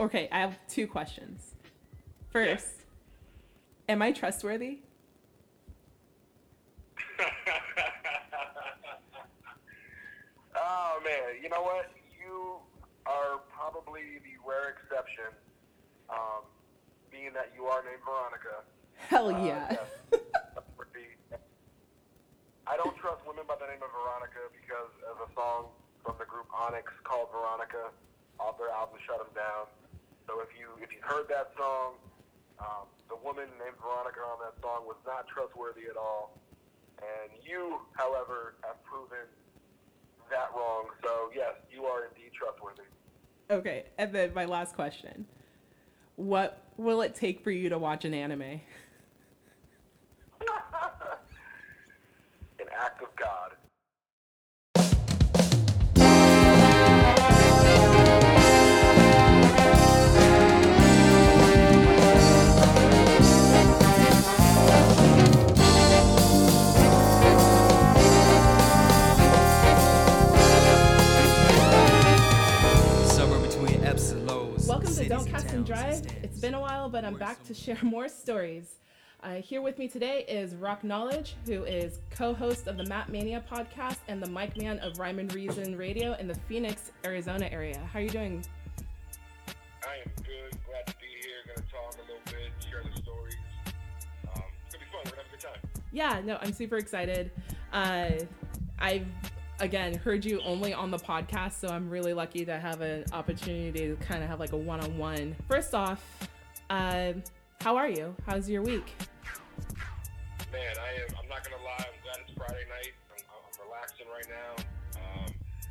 Okay, I have two questions. First, am I trustworthy? oh man, you know what? You are probably the rare exception, um, being that you are named Veronica. Hell Uh, yeah. yes. I don't trust women by the name of Veronica because of a song from the group Onyx called Veronica off their album Shut 'Em Down. So if you if you heard that song, um, the woman named Veronica on that song was not trustworthy at all. And you, however, have proven that wrong. So yes, you are indeed trustworthy. Okay, and then my last question. What will it take for you to watch an anime? An act of God. Don't and Cast and towns Drive. It's been a while, but I'm back to share more stories. Uh, here with me today is Rock Knowledge, who is co-host of the Map Mania podcast and the mic man of Rhyme and Reason Radio in the Phoenix, Arizona area. How are you doing? I am good. Glad to be here. Going to talk a little bit, share the stories. Um, it's going to be fun. We're going to have a good time. Yeah, no, I'm super excited. Uh, I've again heard you only on the podcast, so I'm really lucky to have an opportunity to kind of have like a one-on-one. First off, uh, how are you? How's your week? Man, I am. I'm not gonna lie. I'm glad it's Friday night. I'm, I'm relaxing right now. Um,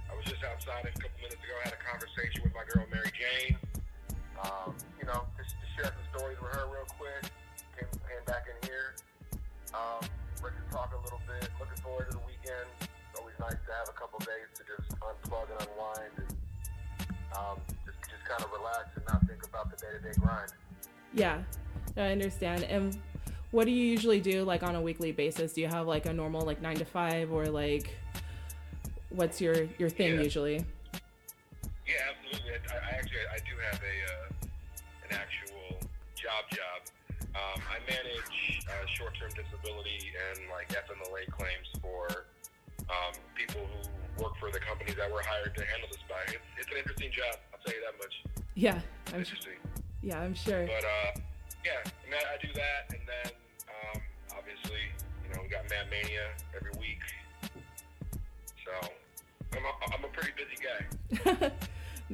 I was just outside a couple minutes ago. I had a conversation with my girl Mary Jane. Um, you know, just to share some stories with her real quick. Came, came back in here. Um, ready to talk a little bit. Looking forward to the nice to have a couple days to just unplug and unwind and um, just just kind of relax and not think about the day-to-day grind. Yeah, I understand. And what do you usually do like on a weekly basis? Do you have like a normal like nine to five or like what's your your thing Yeah. usually? Yeah, absolutely. I, I actually I do have a uh, an actual job job. Um, I manage uh, short-term disability and like FMLA claims for um, people who work for the companies that were hired to handle this by. It's, it's an interesting job. I'll tell you that much. Yeah, I'm Interesting. yeah, I'm sure. But uh, yeah, I do that, and then um, obviously, you know, we got Mad Mania every week. So I'm a, I'm a pretty busy guy.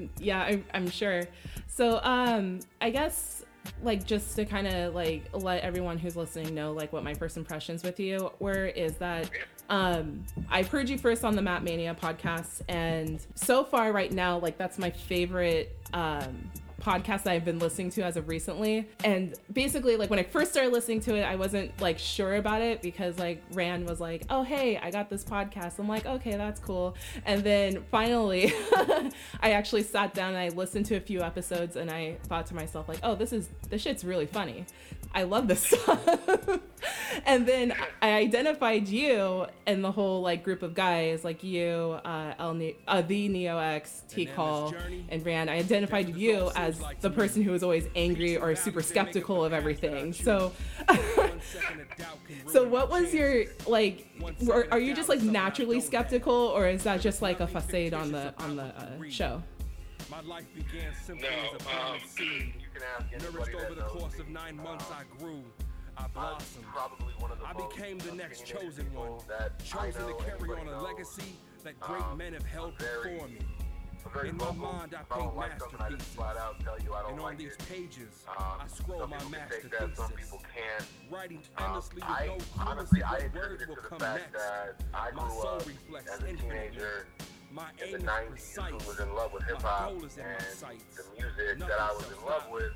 yeah, I'm, I'm sure. So, um, I guess like just to kind of like let everyone who's listening know like what my first impressions with you were is that um I've heard you first on the Map Mania podcast and so far right now like that's my favorite um podcast that I've been listening to as of recently. And basically, like when I first started listening to it, I wasn't like sure about it because like Rand was like, "Oh hey, I got this podcast." I'm like, "Okay, that's cool." And then finally, I actually sat down and I listened to a few episodes and I thought to myself like, "Oh, this is this shit's really funny. I love this stuff." and then I identified you and the whole like group of guys like you, uh, El ne- uh the Neo X, T Call, and Rand. I identified you as the person who was always angry or super skeptical of everything. So, so what was your like? Are, are you just like naturally skeptical, or is that just like a facade on the on the uh, show? My life began simply No, as a um, blind seed. you can ask anybody Nourished over the course me. of nine months, Um, I grew. I blossomed. probably one of the I became the next chosen one, that chosen to carry on a knows. legacy that great Um, men have held before me. Very In my mind, I I paint like I masterpieces. flat out tell you I don't And on like these it. pages, Um, I scroll my people can master take that, some people can't. Writing Um, endlessly with no honestly, I what words will come next. I My soul reflects as a infinitely. teenager My in aim the is 90s precise. was in love with hip hop is and the music Nothing that I was in love with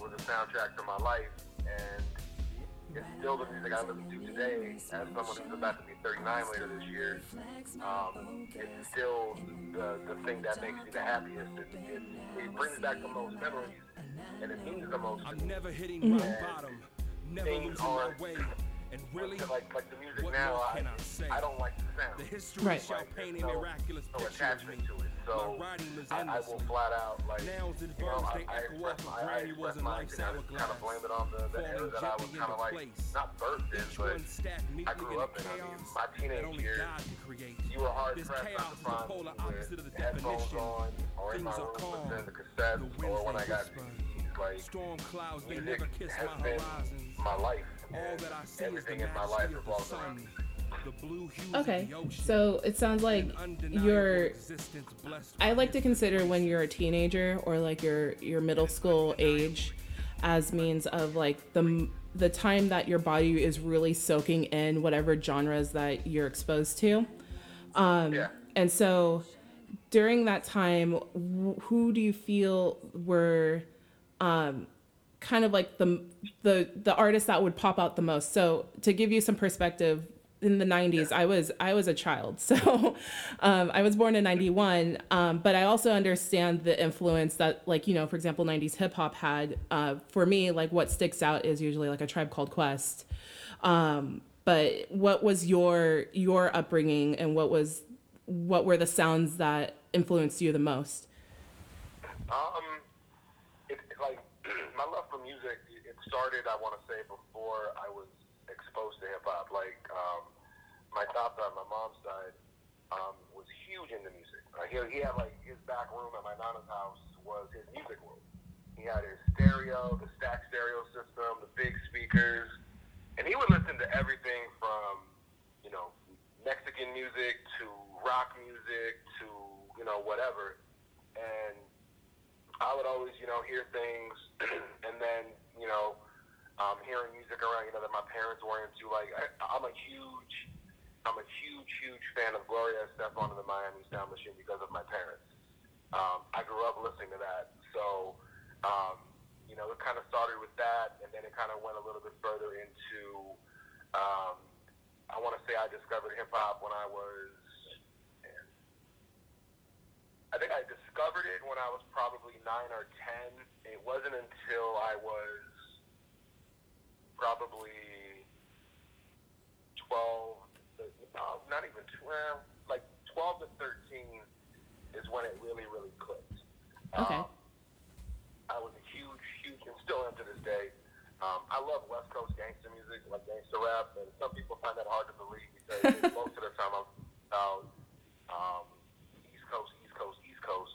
was a soundtrack to my life and it's still the music I listen to today as someone who's about to be 39 later this year. Um, it's still the, the thing that makes me the happiest. It, it, it brings back the most memories and it means the most to I'm me. never hitting Mm-hmm. rock bottom, never Things losing my aren't- way. And really, like like the music what now, I, I? I don't like the sound. the history Right. shall Like, paint a no- miraculous no picture of me. to it. So My writing is I, I will flat out like Nouns and you know, verbs, I, I express my, I express wasn't my like opinion. I just kind of blame it on the, the era that I was kind of like not birthed in, but I grew up in. I mean, my teenage years, God can create. you were hard pressed not to find with opposite of the headphones on or in my room listening to cassettes or when I got they whisper. CDs. Like Storm clouds, they never kiss has my horizons. my life. All that I see is the everything in my life majesty of the revolves around sun, music. the blue hues Okay, of the ocean. so it sounds like you're. I like to consider when you're a teenager or like your your middle school age as means of like the the time that your body is really soaking in whatever genres that you're exposed to. Um, Yeah. And so during that time, wh- who do you feel were um, kind of like the the the artists that would pop out the most? So to give you some perspective, in the 90s i was i was a child so um, i was born in 91 um, but i also understand the influence that like you know for example 90s hip-hop had uh, for me like what sticks out is usually like a tribe called quest um, but what was your your upbringing and what was what were the sounds that influenced you the most Um, it, it, like my love for music, it started. I want to say before I was exposed to hip hop. Like um, my tata on my mom's side um, was huge into music. Uh, he, he had like his back room at my nana's house was his music room. He had his stereo, the stack stereo system, the big speakers, and he would listen to everything from you know Mexican music to rock music to you know whatever, and I would always, you know, hear things, and then, you know, um, hearing music around, you know, that my parents were into. Like, I, I'm a huge, I'm a huge, huge fan of Gloria Estefan and the Miami Sound Machine because of my parents. Um, I grew up listening to that, so, um, you know, it kind of started with that, and then it kind of went a little bit further into. Um, I want to say I discovered hip hop when I was I think I discovered it when I was probably nine or ten. It wasn't until I was probably twelve, no, not even twelve, like twelve to thirteen is when it really, really clicked. Okay. Um, I was a huge, huge, and still am to this day. Um, I love West Coast gangster music, like gangster rap, and some people find that hard to believe because most of the time I'm about um, East Coast, East Coast, East Coast.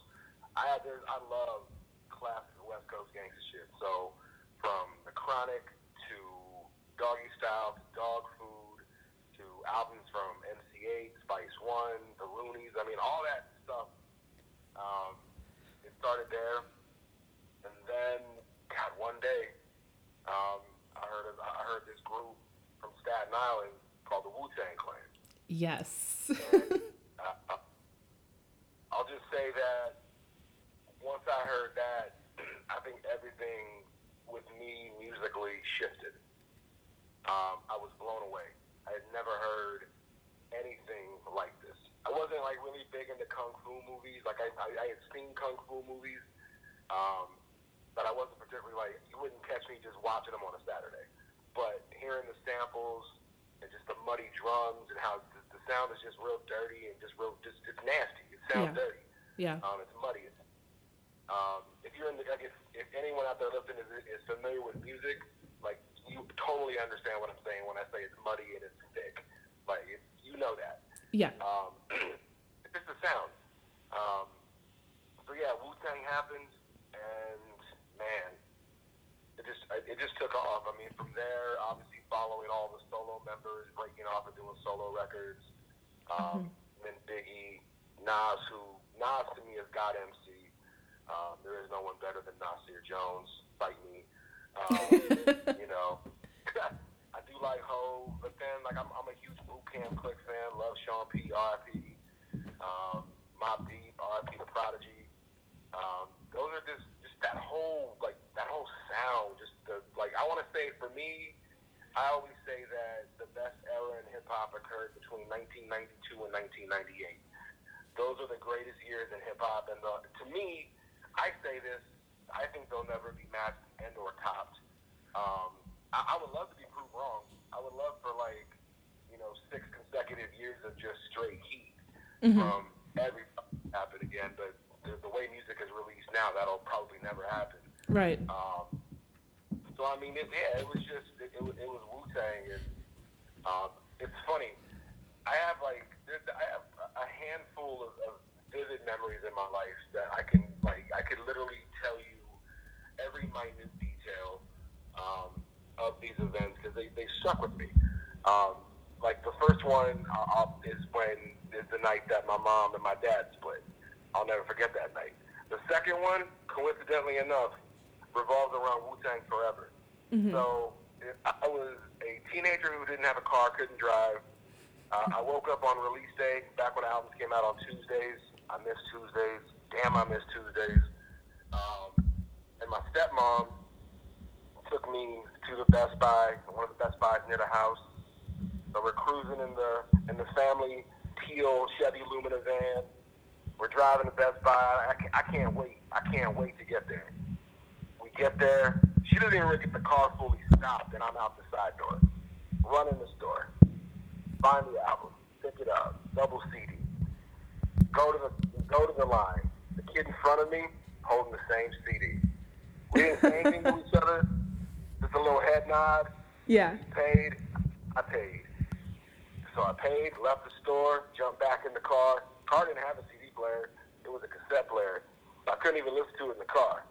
I have this, I love classic West Coast gangster shit. So from The Chronic to Doggy Style to Dog albums from MC Eiht, Spice One, The Luniz. I mean, all that stuff. Um, it started there, and then God, one day, um, I heard of, I heard this group from Staten Island called the Wu Tang Clan. yes Uh, I'll just say that once I heard that, I think everything with me musically shifted. Um, I was blown away. I had never heard anything like this. I wasn't like really big into kung fu movies. Like I, I, I had seen kung fu movies, um, but I wasn't particularly like you wouldn't catch me just watching them on a Saturday. But hearing the samples and just the muddy drums and how the, the sound is just real dirty and just real, just it's nasty. It sounds Yeah. dirty. yeah Um, it's muddy. It's, um, if you're in the, like if, if anyone out there listening is, is familiar with music, totally understand what I'm saying when I say it's muddy and it's thick. Like you know that. yeah Um, it's just the sound. Um, so yeah, Wu Tang happened, and man, it just it just took off. I mean, from there, obviously following all the solo members, breaking off and doing solo records. Um, Then Biggie, Nas, who Nas to me is God MC. Um, there is no one better than Nasir Jones. Fight me. Um, you know, like Ho, but then like I'm, I'm a huge Boot Camp Click fan. Love Sean P. R.I.P. Um, Mobb Deep, R.I.P. The Prodigy. Um, those are just just that whole like that whole sound. Just the like I want to say for me, I always say that the best era in hip hop occurred between 1992 and 1998. Those are the greatest years in hip hop, and the, to me, I say this. I think they'll never be matched and or topped. Um, I, I would love to be proved wrong. I would love for like, you know, six consecutive years of just straight heat from every happen again. again, but the, the way music is released now, that'll probably never happen. Right. Um, so I mean, it, yeah, it was just it, it, was- it was Wu Tang, and um, it's funny. I have like there's, I have a handful of, of vivid memories in my life that I can like I could literally tell you every minute detail um, of these events because they, they stuck with me. Um, like the first one uh, uh, is when is the night that my mom and my dad split. I'll never forget that night. The second one, coincidentally enough, revolves around Wu Tang Forever. So I was a teenager who didn't have a car, couldn't drive. Uh, I woke up on release day, back when the albums came out on Tuesdays. I missed Tuesdays. Damn, I missed Tuesdays. Um, and my stepmom took me to the Best Buy, one of the Best Buys near the house. So we're cruising in the in the family teal Chevy Lumina van. We're driving to Best Buy. I, I can't wait. I can't wait to get there. We get there. She doesn't even really get the car fully stopped, and I'm out the side door. Run in the store. Find the album. Pick it up. Double CD. Go to the go to the line. The kid in front of me holding the same CD. We didn't say anything to each other. Just a little head nod. Yeah. He paid. I paid. So I paid, left the store, jumped back in the car. Car didn't have a CD player. It was a cassette player. I couldn't even listen to it in the car.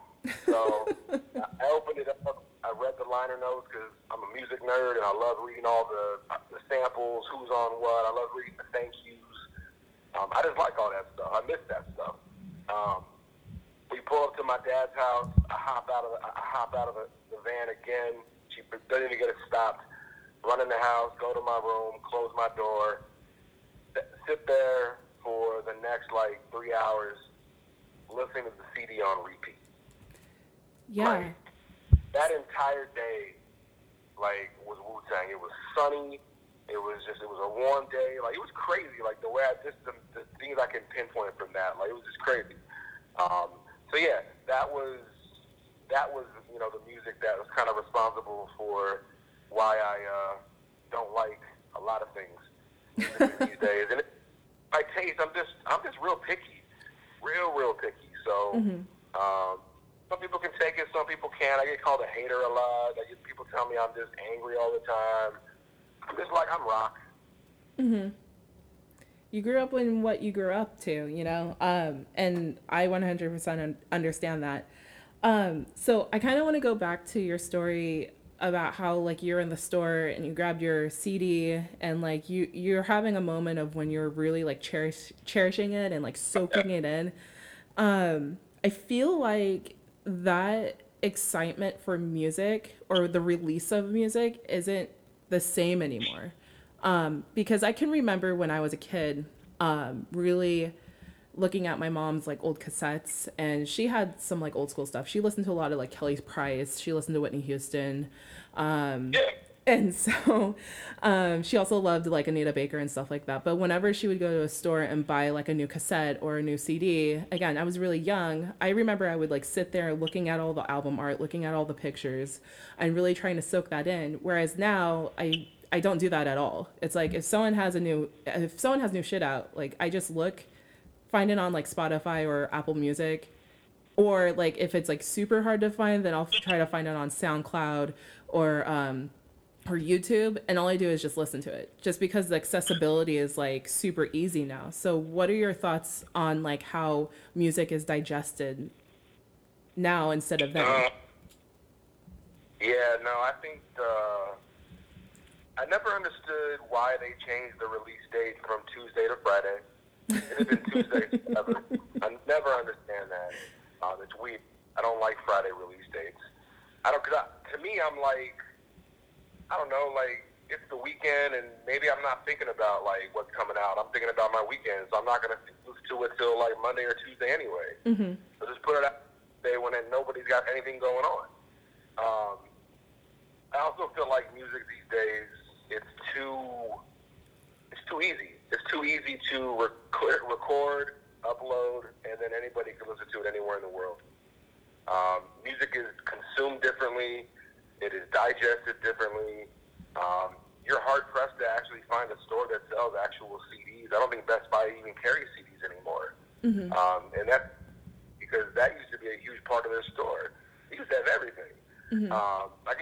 So I opened it up. I read the liner notes because I'm a music nerd and I love reading all the, the samples, who's on what. I love reading the thank yous. Um, I just like all that stuff. I miss that stuff. Um, pull up to my dad's house. I hop out of the, I hop out of the, the van again. She doesn't even get it stopped. Run in the house, go to my room, close my door, sit there for the next like three hours, listening to the CD on repeat. Yeah. Like, that entire day, like, was Wu Tang. It was sunny. It was just, it was a warm day. Like, it was crazy. Like, the way I just, the, the things I can pinpoint from that, like, it was just crazy. Um, so, yeah, that was, that was, you know, the music that was kind of responsible for why I uh, don't like a lot of things these days. And it, my taste, I'm just, I'm just real picky, real, real picky. So, um, some people can take it, some people can't. I get called a hater a lot. I get people tell me I'm just angry all the time. I'm just like I'm rock. You grew up in what you grew up to, you know, um, and I 100% understand that. Um, so I kind of want to go back to your story about how like you're in the store and you grabbed your CD and like you you're having a moment of when you're really like cherish, cherishing it and like soaking it in. Um, I feel like that excitement for music or the release of music isn't the same anymore um, because I can remember when I was a kid, um, really looking at my mom's like old cassettes, and she had some like old school stuff. She listened to a lot of like Kelly Price. She listened to Whitney Houston, um, and so um, she also loved like Anita Baker and stuff like that. But whenever she would go to a store and buy like a new cassette or a new CD, again, I was really young. I remember I would like sit there looking at all the album art, looking at all the pictures, and really trying to soak that in. Whereas now, I I don't do that at all. It's like if someone has a new if someone has new shit out, like I just look, find it on like Spotify or Apple Music, or like if it's like super hard to find, then I'll try to find it on SoundCloud or um or YouTube, and all I do is just listen to it, just because the accessibility is like super easy now. So, what are your thoughts on like how music is digested now instead of then? Uh, yeah, no, I think uh, I never understood why they changed the release date from Tuesday to Friday. It has been Tuesday forever. I never understand that. Um, it's weird. I don't like Friday release dates. I don't. Cause I, to me, I'm like, I don't know, like it's the weekend, and maybe I'm not thinking about like what's coming out. I'm thinking about my weekend, so I'm not gonna listen to it till like Monday or Tuesday anyway. Mm-hmm. So just put it out day when nobody's got anything going on. Um, I also feel like music these days it's too it's too easy. It's too easy to record, record, upload, and then anybody can listen to it anywhere in the world. Um, music is consumed differently. It is digested differently. Um, you're hard pressed to actually find a store that sells actual CDs. I don't think Best Buy even carries CDs anymore. Um, and that's because that used to be a huge part of their store. They used to have everything. Um, like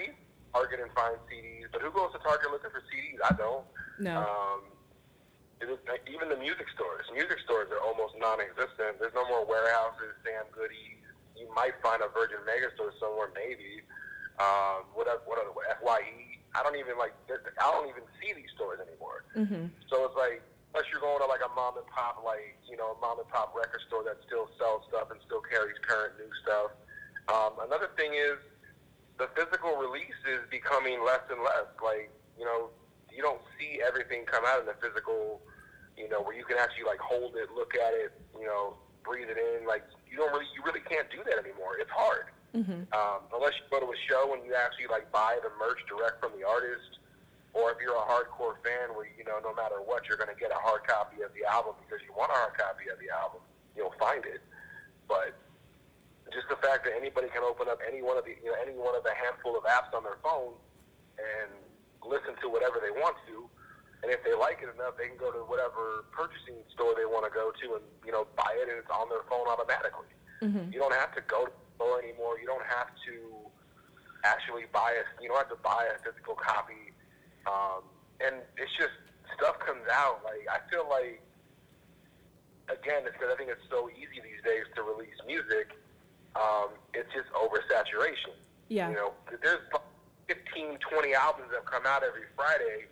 Target and find CDs, but who goes to Target looking for CDs? I don't. No. Um, it is, like, even the music stores. Music stores are almost non-existent. There's no more warehouses, Sam Goodies. You might find a Virgin Megastore somewhere, maybe. Um, what oth- what other Fye? I don't even like. I don't even see these stores anymore. Mm-hmm. So it's like, unless you're going to like a mom and pop, like you know, a mom and pop record store that still sells stuff and still carries current new stuff. Um, another thing is the physical release is becoming less and less. Like you know, you don't see everything come out in the physical. You know, where you can actually like hold it, look at it, you know, breathe it in. Like you don't really, you really can't do that anymore. It's hard. Mm-hmm. Um, unless you go to a show and you actually like buy the merch direct from the artist, or if you're a hardcore fan where you know no matter what you're going to get a hard copy of the album because you want a hard copy of the album, you'll find it. But just the fact that anybody can open up any one of the you know any one of the handful of apps on their phone and listen to whatever they want to, and if they like it enough, they can go to whatever purchasing store they want to go to and you know buy it and it's on their phone automatically. Mm-hmm. You don't have to go to the store anymore. You don't have to actually buy a you don't have to buy a physical copy. Um, and it's just stuff comes out. Like I feel like again, it's because I think it's so easy these days to release music. Um, it's just oversaturation. Yeah. You know, there's 15, 20 albums that come out every Friday.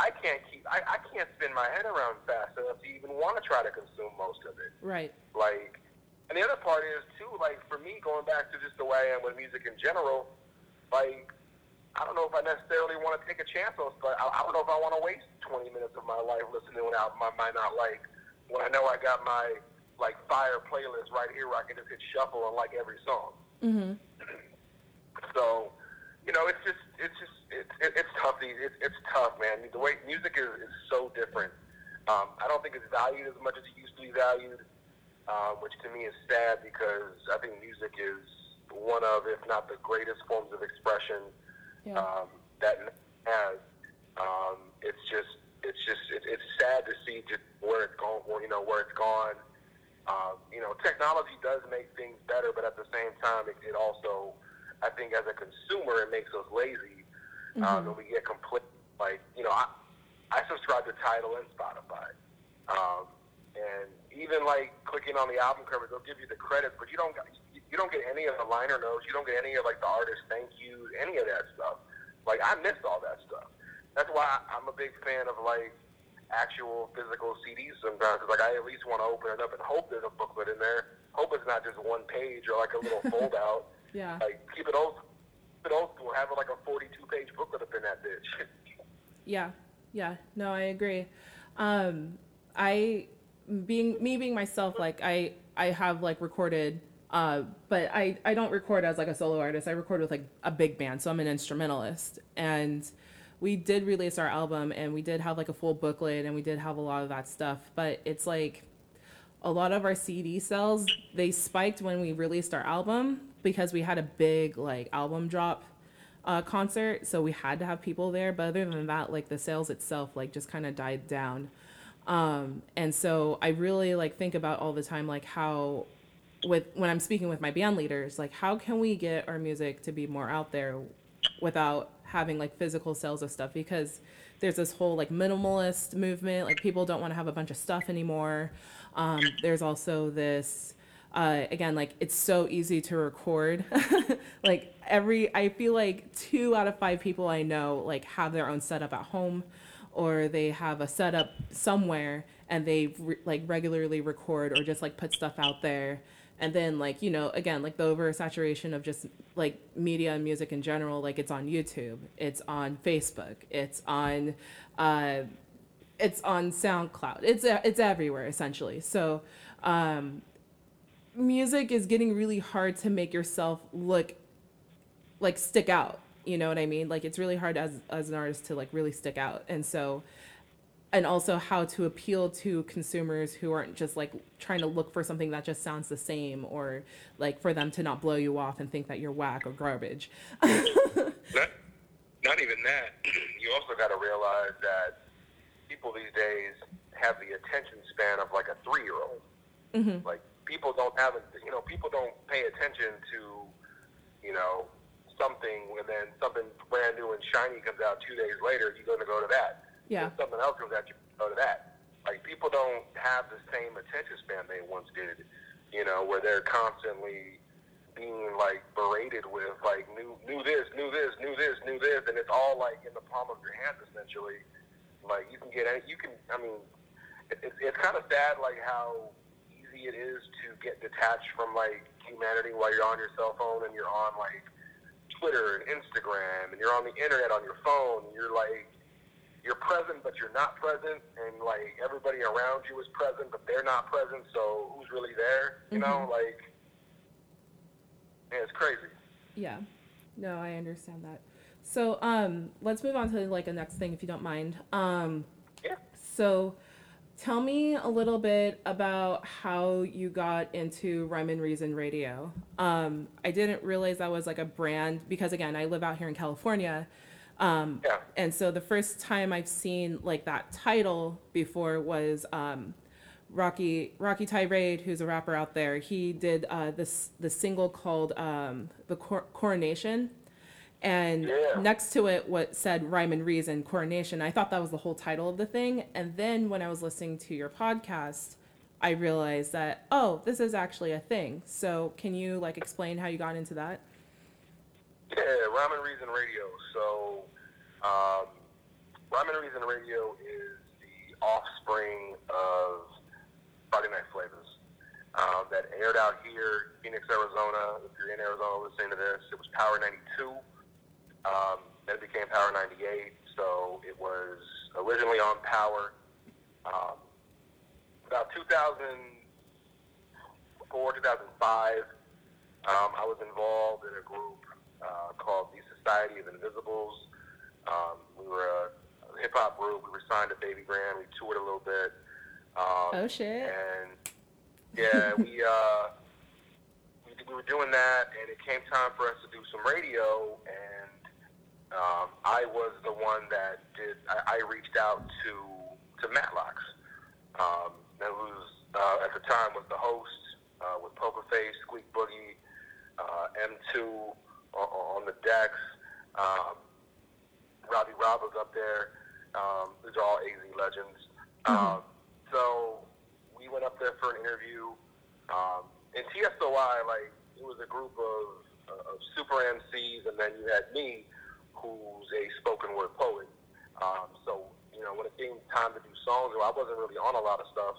I can't keep. I, I can't spin my head around fast enough to even want to try to consume most of it Right. like and the other part is too like for me going back to just the way I am with music in general like I don't know if I necessarily want to take a chance on but I, I don't know if I want to waste 20 minutes of my life listening to an album I might not like when I know I got my like fire playlist right here where I can just hit shuffle and like every song Mm-hmm. so, you know, it's just, it's just, it's, it, it's tough. These, it's, it's tough, man. The way music is, is so different. Um, I don't think it's valued as much as it used to be valued, um, which to me is sad because I think music is one of, if not the greatest forms of expression Yeah. um, that has. Um, it's just, it's just, it, it's sad to see just where it's gone, where, you know, where it's gone. Um, you know, technology does make things better, but at the same time, it, it also, I think, as a consumer, it makes us lazy, um, and we get complete. Like, you know, I, I subscribe to Tidal and Spotify, um, and even like clicking on the album cover, they'll give you the credits, but you don't, you, you don't get any of the liner notes. You don't get any of like the artist thank you, any of that stuff. Like, I miss all that stuff. That's why I'm a big fan of like actual physical CDs sometimes. 'cause, like I at least want to open it up and hope there's a booklet in there. Hope it's not just one page or like a little fold out. Yeah. Like keep it old, keep it old school. Have it like a 42 page booklet up in that bitch. Yeah, yeah, no, I agree. Um, I being me being myself, like I I have like recorded, uh, but I I don't record as like a solo artist. I record with like a big band, so I'm an instrumentalist. And we did release our album, and we did have like a full booklet, and we did have a lot of that stuff. But it's like a lot of our CD sales they spiked when we released our album because we had a big like album drop uh, concert, so we had to have people there. But other than that, like the sales itself, like just kind of died down. Um, and so I really like think about all the time, like how, with when I'm speaking with my band leaders, like how can we get our music to be more out there without having like physical sales of stuff? Because there's this whole like minimalist movement, like people don't want to have a bunch of stuff anymore. Um, there's also this uh, again, like it's so easy to record. like every, I feel like two out of five people I know like have their own setup at home, or they have a setup somewhere and they re- like regularly record or just like put stuff out there. And then like you know again like the oversaturation of just like media and music in general like it's on YouTube, it's on Facebook, it's on. Uh, it's on SoundCloud. It's it's everywhere essentially. So, um, music is getting really hard to make yourself look like stick out. You know what I mean? Like it's really hard as as an artist to like really stick out. And so, and also how to appeal to consumers who aren't just like trying to look for something that just sounds the same or like for them to not blow you off and think that you're whack or garbage. not, not even that. You also got to realize that people these days have the attention span of like a three year old. Mhm. Like people don't have, a, you know, people don't pay attention to, you know, something and then something brand new and shiny comes out two days later. You're going to go to that. Yeah. Then something else comes out, you go to that. Like people don't have the same attention span they once did. You know, where they're constantly being like berated with like new new this, new this, new this, new this, and it's all like in the palm of your hands essentially. Like you can get any, you can. I mean, it, it's it's kind of sad like how easy it is to get detached from like humanity while you're on your cell phone and you're on like Twitter and Instagram and you're on the internet on your phone. And you're like you're present but you're not present and like everybody around you is present but they're not present so who's really there you know Mhm. like yeah it's crazy Yeah. No, I understand that. So, um, let's move on to like a next thing if you don't mind. Um, yeah so tell me a little bit about how you got into Rhyme and Reason Radio. Um, I didn't realize that was like a brand because again, I live out here in California. Um, Yeah. and so the first time I've seen like that title before was um, Rocky Rocky Tirade, who's a rapper out there. He did uh, this the single called um, "The Cor- Coronation," and Yeah. next to it, what said "Rhyme and Reason Coronation." I thought that was the whole title of the thing, and then when I was listening to your podcast, I realized that oh, this is actually a thing. So can you like explain how you got into that? Yeah, Rhyme and Reason Radio. So, um, Rhyme Reason Radio is the offspring of Friday Night Flavors um, that aired out here, Phoenix, Arizona. If you're in Arizona listening to this, it was Power 92. Um, then it became Power 98. So it was originally on Power. Um, about 2004, 2005, um, I was involved in a group uh, called the Society of Invisibles. Um, we were a, hip hop group. We were signed to Baby Grand. We toured a little bit. Um, Oh, shit. And yeah, we uh, we, we were doing that, and it came time for us to do some radio. And um, I was the one that did. I, I reached out to to Matlocks, um, who's uh, at the time was the host uh, with Poker Face, Squeak Boogie, uh, M2 on, on the decks. Um, Robbie Rob was up there. Um, these are all AZ legends. Um, so we went up there for an interview. Um, in TSOI, like it was a group of, uh, of super MCs, and then you had me, who's a spoken word poet. Um, so you know, when it came time to do songs, well, I wasn't really on a lot of stuff.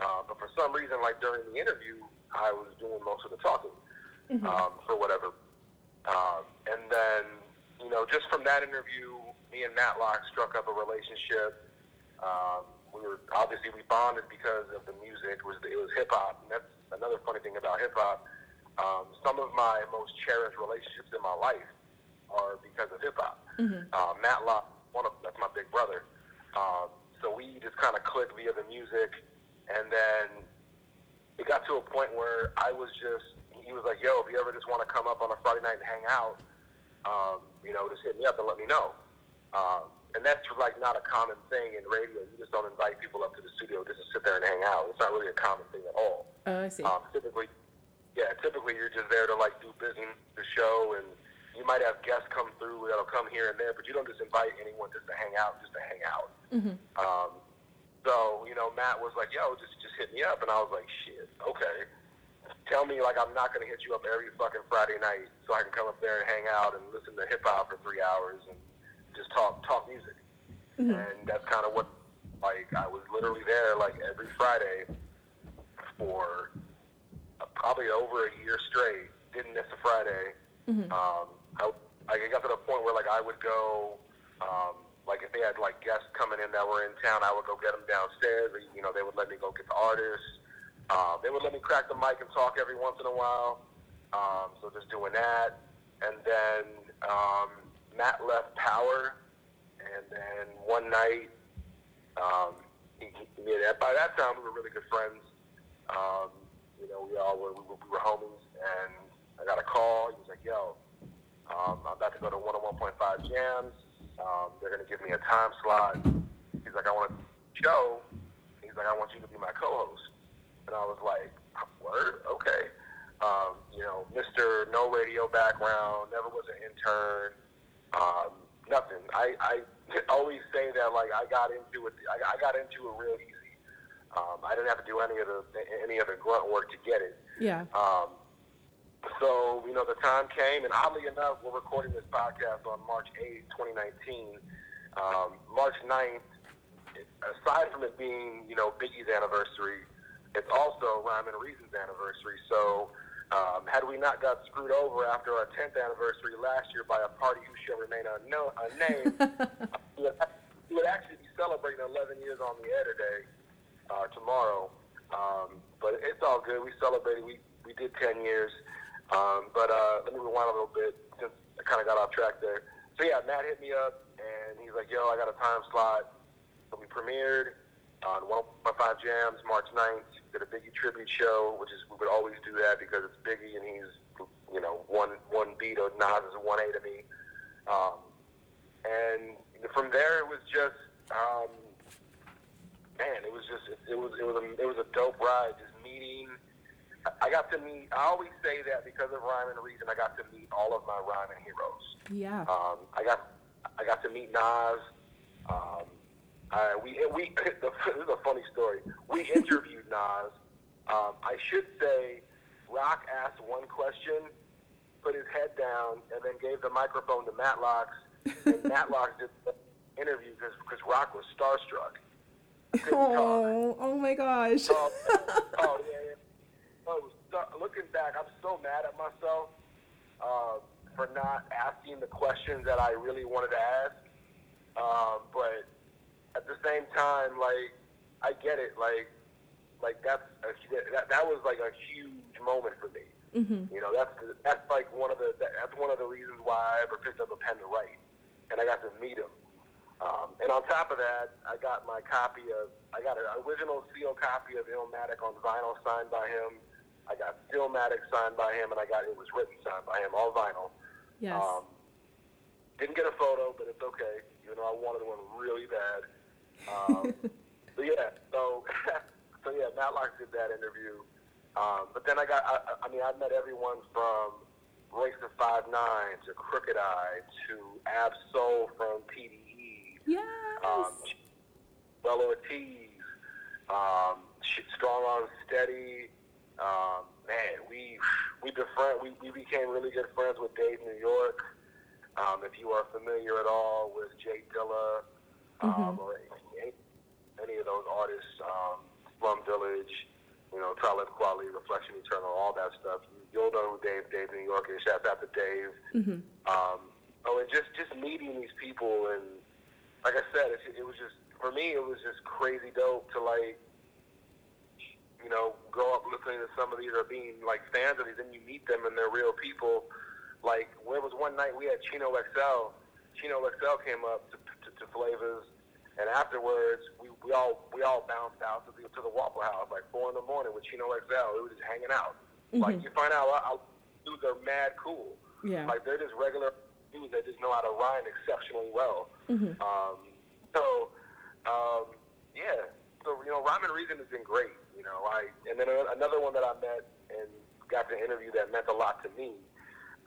Uh, but for some reason, like during the interview, I was doing most of the talking um, for whatever. Um, and then, you know, just from that interview, me and Matlock struck up a relationship. Um, we were obviously we bonded because of the music. It was it was hip hop, and that's another funny thing about hip hop. Um, some of my most cherished relationships in my life are because of hip hop. Uh, Matlock, one of that's my big brother. Um, so we just kind of clicked via the music, and then it got to a point where I was just, he was like, yo, if you ever just want to come up on a Friday night and hang out, um, you know, just hit me up and let me know. Um, and that's like not a common thing in radio. You just don't invite people up to the studio just to sit there and hang out. It's not really a common thing at all. Oh, I see. Um, typically, yeah, typically you're just there to like do business, the show, and you might have guests come through that'll come here and there, but you don't just invite anyone just to hang out, just to hang out. Mhm. Um, so you know, Matt was like, "Yo, just just hit me up," and I was like, "Shit, okay." Tell me like I'm not gonna hit you up every fucking Friday night, so I can come up there and hang out and listen to hip hop for three hours and just talk talk music. And that's kind of what like I was literally there like every Friday for uh, probably over a year straight. Didn't miss a Friday. Um, I, I got to the point where like I would go, um, like if they had like guests coming in that were in town, I would go get them downstairs. Or, you know, they would let me go get the artists. Um, they would let me crack the mic and talk every once in a while. Um, so just doing that, and then um, Matt left Power, and then one night, um, he, he, yeah, by that time we were really good friends. Um, you know, we all were, we were, we were homies, and I got a call. He was like, yo, um, I'm about to go to 101.5 jams. Um, they're going to give me a time slot. He's like, I want to show. He's like, I want you to be my co-host. And I was like, word? Okay. Um, you know, Mr. No radio background, never was an intern, um, nothing. I, I always say that like I got into it. I, I got into it real easy. Um, I didn't have to do any of the any of the grunt work to get it. Yeah. Um, so, you know, the time came, and oddly enough, we're recording this podcast on March 8th, 2019. Um, March 9th, aside from it being, you know, Biggie's anniversary, it's also Rhyme and Reason's anniversary. So, um, had we not got screwed over after our 10th anniversary last year by a party who shall remain unknown, unnamed, we would, we would actually be celebrating 11 years on the air today, uh, tomorrow. Um, but it's all good. We celebrated. We, we did 10 years. Um, but uh, let me rewind a little bit since I kind of got off track there. So yeah, Matt hit me up and he's like, "Yo, I got a time slot." So we premiered on 105 Jams March 9th. Did a Biggie tribute show, which is we would always do that because it's Biggie and he's you know one one beat of Nas is one A to me. Um, and from there it was just um, man, it was just it, it was it was a it was a dope ride. Just meeting. I- I got to meet. I always say that because of Rhyme and Reason, I got to meet all of my rhyming heroes. Yeah. Um, I got I got to meet Nas. Um, I, we we this is a funny story. We interviewed Nas. Um, I should say, Rock asked one question, put his head down, and then gave the microphone to Matlock. And Matlock did the interview because Rock was starstruck. Oh, oh my gosh. Oh, oh yeah, yeah. Oh, so, looking back, I'm so mad at myself uh, for not asking the questions that I really wanted to ask. Um, but at the same time, like I get it. Like, like that's a, that that was like a huge moment for me. hmm You know, that's that's like one of the that's one of the reasons why I ever picked up a pen to write, and I got to meet him. Um, and on top of that, I got my copy of I got an original seal copy of Illmatic on vinyl signed by him. I got Stillmatic signed by him, and I got it was written signed by him, all vinyl. Yes. Um, didn't get a photo, but it's okay. You know, I wanted one really bad. Um, but yeah, so so yeah, Matlock did that interview. Um, but then I got, I, I- mean, I met everyone from Royce the Five Nine to Crooked I to Ab Soul from TDE, yes. um, Joell Ortiz, um, Strong Arm Steady. Um, man, we we befriend, we, we became really good friends with Dave New York. Um, if you are familiar at all with J Dilla um, Mhm. or any, of those artists, um, Slum Village, you know, Talib Kweli, Reflection Eternal, all that stuff, you'll know who Dave Dave New York is. Shouts out to Dave. hmm Um, oh, and just just meeting these people and like I said, it, it was just for me, it was just crazy dope to like, you know, grow up listening to some of these or being like fans of these, and you meet them and they're real people. Like, where was one night we had Chino XL. Chino XL came up to, to, to Flavors, and afterwards we, we all we all bounced out to the to the Waffle House like four in the morning with Chino XL. We were just hanging out. Like Mhm. you find out, I, I, dudes are mad cool. Yeah. Like they're just regular dudes that just know how to rhyme exceptionally well. Mhm. Um, so, um, yeah. So you know, Rhyme and Reason has been great. You know, I and then another one that I met and got to interview that meant a lot to me.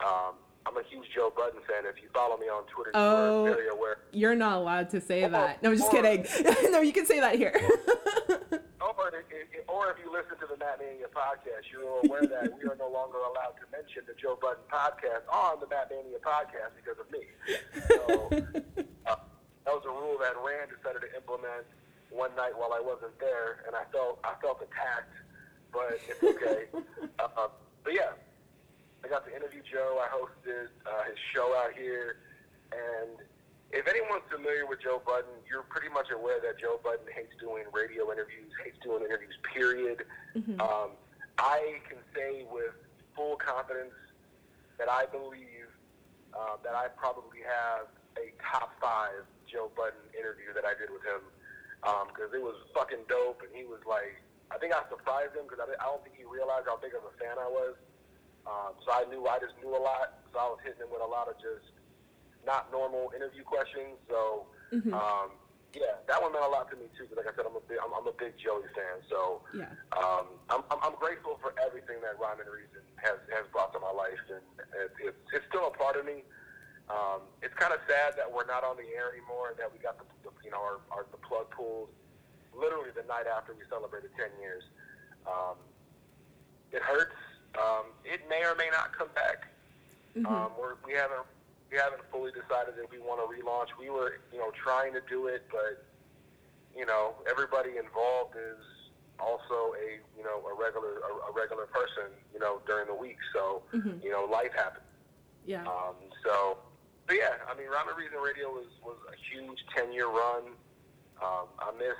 Um, I'm a huge Joe Budden fan. If you follow me on Twitter, Oh. you are very aware. You're not allowed to say Or- that. No, I'm just or- kidding. no, you can say that here. Or, if- or if you listen to the Matt Mania podcast, you're aware that we are no longer allowed to mention the Joe Budden podcast on the Matt Mania podcast because of me. So uh, that was a rule that Rand decided to implement one night while I wasn't there, and I felt I felt attacked, but it's okay. uh, but yeah, I got to interview Joe. I hosted uh, his show out here, and if anyone's familiar with Joe Budden, you're pretty much aware that Joe Budden hates doing radio interviews, hates doing interviews. Period. Mhm. Um, I can say with full confidence that I believe uh, that I probably have a top five Joe Budden interview that I did with him because it was fucking dope, and he was like, I think I surprised him because I, I don't think he realized how big of a fan I was. Um, so I knew I just knew a lot, so I was hitting him with a lot of just not normal interview questions. So Mhm. um, yeah, that one meant a lot to me too. Because like I said, I'm a big, I'm, I'm a big Joey fan. So Yeah. um, I'm, I'm, I'm grateful for everything that Rhyme and Reason has, has brought to my life, and it, it's, it's still a part of me. Um, it's kind of sad that we're not on the air anymore, and that we got the, the you know our, our the plug pulled literally the night after we celebrated 10 years. Um, it hurts. Um, it may or may not come back. Um, we're, we haven't we haven't fully decided if we want to relaunch. We were you know trying to do it, but you know everybody involved is also a you know a regular a, a regular person you know during the week. So you know life happens. Yeah. Um, so, but yeah, I mean, Rhyme and Reason Radio was was a huge ten year run. Um, I miss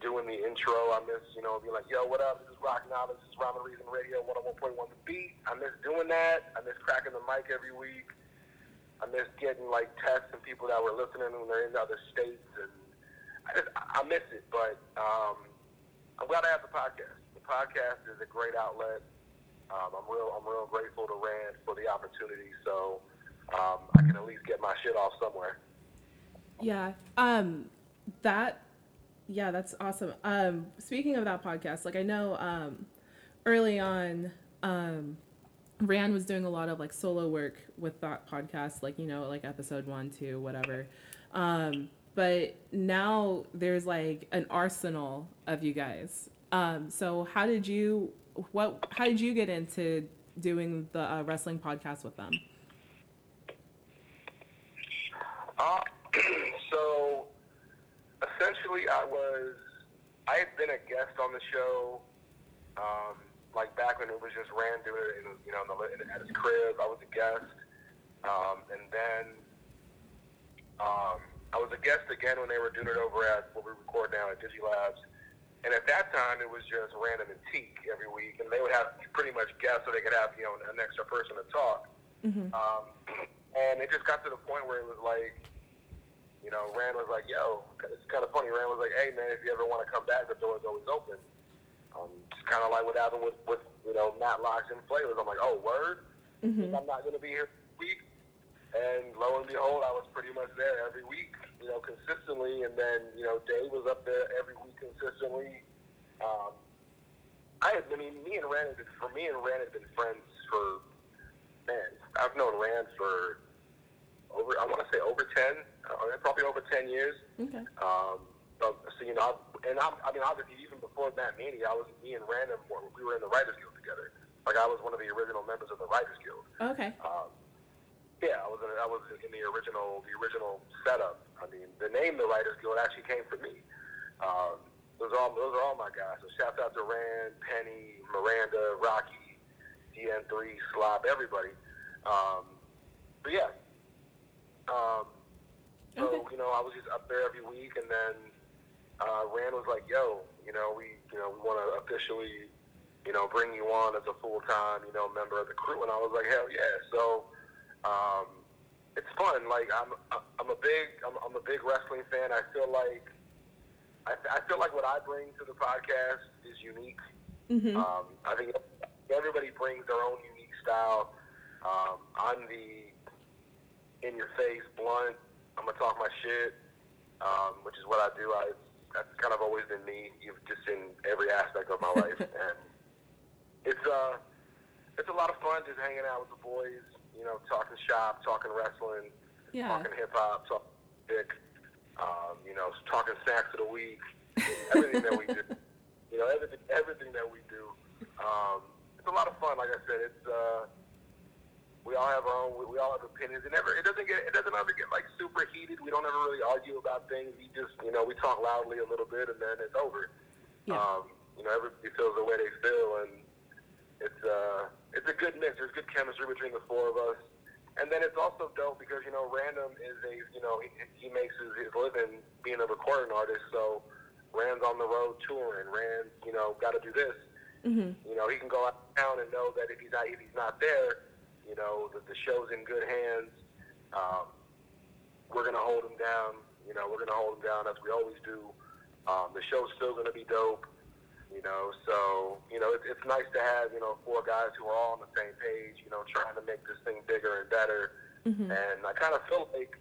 doing the intro. I miss you know being like, yo, what up? This is Rock Now. This is Rhyme and Reason Radio. One hundred one point one the beat. I miss doing that. I miss cracking the mic every week. I miss getting like texts and people that were listening when they're in other states, and I just I miss it. But um, I'm glad I have the podcast. The podcast is a great outlet. Um, I'm real I'm real grateful to Rand for the opportunity. So um, I can at least get my shit off somewhere. Yeah. Um that yeah, that's awesome. Um speaking of that podcast, like I know um early on um was doing a lot of like solo work with that podcast, like you know, like episode 1, 2, whatever. Um but now there's like an arsenal of you guys. Um so how did you what how did you get into doing the uh, wrestling podcast with them? Uh, so essentially, I was I had been a guest on the show, um, like back when it was just Rand doing it, in, you know, in the, in, at his crib. I was a guest, um, and then um, I was a guest again when they were doing it over at what we record now at Digilabs. And at that time, it was just Random and Teak every week, and they would have pretty much guests so they could have you know an extra person to talk. Um, and it just got to the point where it was like, you know, Rand was like, yo, it's kind of funny. Rand was like, hey, man, if you ever want to come back, the door's always open. Um, just kind of like what happened with, with, you know, Matlocks and Flavors. I'm like, oh, word? I'm not going to be here week. And lo and behold, I was pretty much there every week, you know, consistently. And then, you know, Dave was up there every week consistently. Um, I had, I mean, me and Rand, had been, for me and Rand had been friends for, man, I've known Rand for over, I want to say over 10, uh, probably over 10 years. Okay. Um, so, so you know, I, and I, I mean, obviously, even before Matt Meany, I was me and Random. We were in the Writers Guild together. Like I was one of the original members of the Writers Guild. Okay. Um, yeah, I was. In, I was in the original, the original setup. I mean, the name the Writers Guild actually came from me. Um, those are all. Those are all my guys. So shout out to Rand, Penny, Miranda, Rocky, DN3, Slop, everybody. Um, but yeah. Um, so you know, I was just up there every week, and then uh, Rand was like, "Yo, you know, we, you know, we want to officially, you know, bring you on as a full time, you know, member of the crew." And I was like, "Hell yeah!" So um, it's fun. Like I'm, I'm a big, I'm, I'm a big wrestling fan. I feel like, I, I feel like what I bring to the podcast is unique. Mhm. Um, I think everybody brings their own unique style. Um, I'm the in your face, blunt. I'm gonna talk my shit, um, which is what I do. I that's kind of always been me, you've just in every aspect of my life, and it's uh, it's a lot of fun just hanging out with the boys. You know, talking shop, talking wrestling, Yeah. talking hip hop, talking dick. Um, you know, talking snacks of the week, everything that we do. You know, everything, everything that we do. Um, it's a lot of fun. Like I said, it's uh, we all have our own. We, we all have opinions. It never. It doesn't get. It doesn't ever get like super heated. We don't ever really argue about things. We just, you know, we talk loudly a little bit, and then it's over. Yeah. Um, you know, everybody feels the way they feel, and it's uh, it's a good mix. There's good chemistry between the four of us. And then it's also dope because you know Random is a you know he, he makes his, his living being a recording artist. So Rand's on the road touring. Rand you know got to do this. Mhm. You know he can go out of town and know that if he's not if he's not there, you know that the show's in good hands. Um, we're gonna hold him down. You know we're gonna hold him down as we always do. Um, the show's still gonna be dope. You know, so you know it, it's nice to have you know four guys who are all on the same page. You know, trying to make this thing bigger and better. Mhm. And I kind of feel like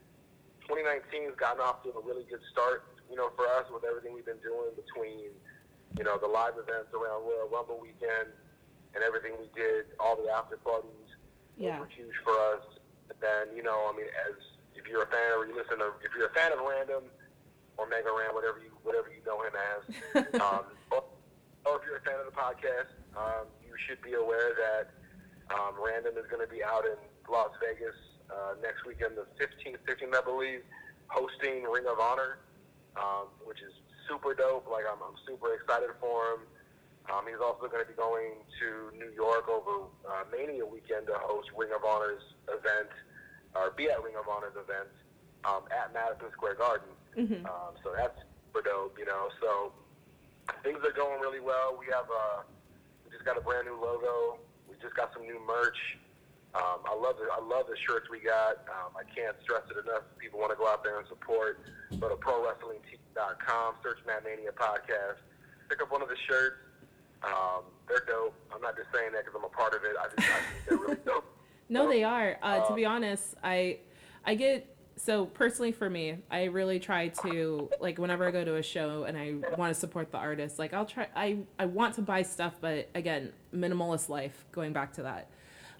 2019 has gotten off to a really good start you know, for us with everything we've been doing between, you know, the live events around Royal Rumble weekend and everything we did, all the after parties, Yeah. were huge for us. And then, you know, I mean, as if you're a fan or you listen to, if you're a fan of Random or Mega Ran, whatever you whatever you know him as, um, or, or if you're a fan of the podcast, um, you should be aware that um, Random is going to be out in Las Vegas uh, next weekend, the 15th, 15th, I believe, hosting Ring of Honor, um, which is super dope. Like I'm, I'm super excited for him. Um, he's also going to be going to New York over uh, Mania weekend to host Ring of Honor's event, or be at Ring of Honor's event um, at Madison Square Garden. Mhm. Um, so that's super dope, you know. So things are going really well. We have uh, we just got a brand new logo. We just got some new merch. Um, I love the I love the shirts we got. Um, I can't stress it enough. If people want to go out there and support. Go to ProWrestlingTees.com. Search Matt Mania Podcast. Pick up one of the shirts. Um, they're dope. I'm not just saying that because I'm a part of it. I just I think they're really dope. No, So, they are. Uh, to uh, be honest, I I get so personally for me, I really try to like whenever I go to a show and I want to support the artist, like I'll try I I want to buy stuff, but again, minimalist life, going back to that.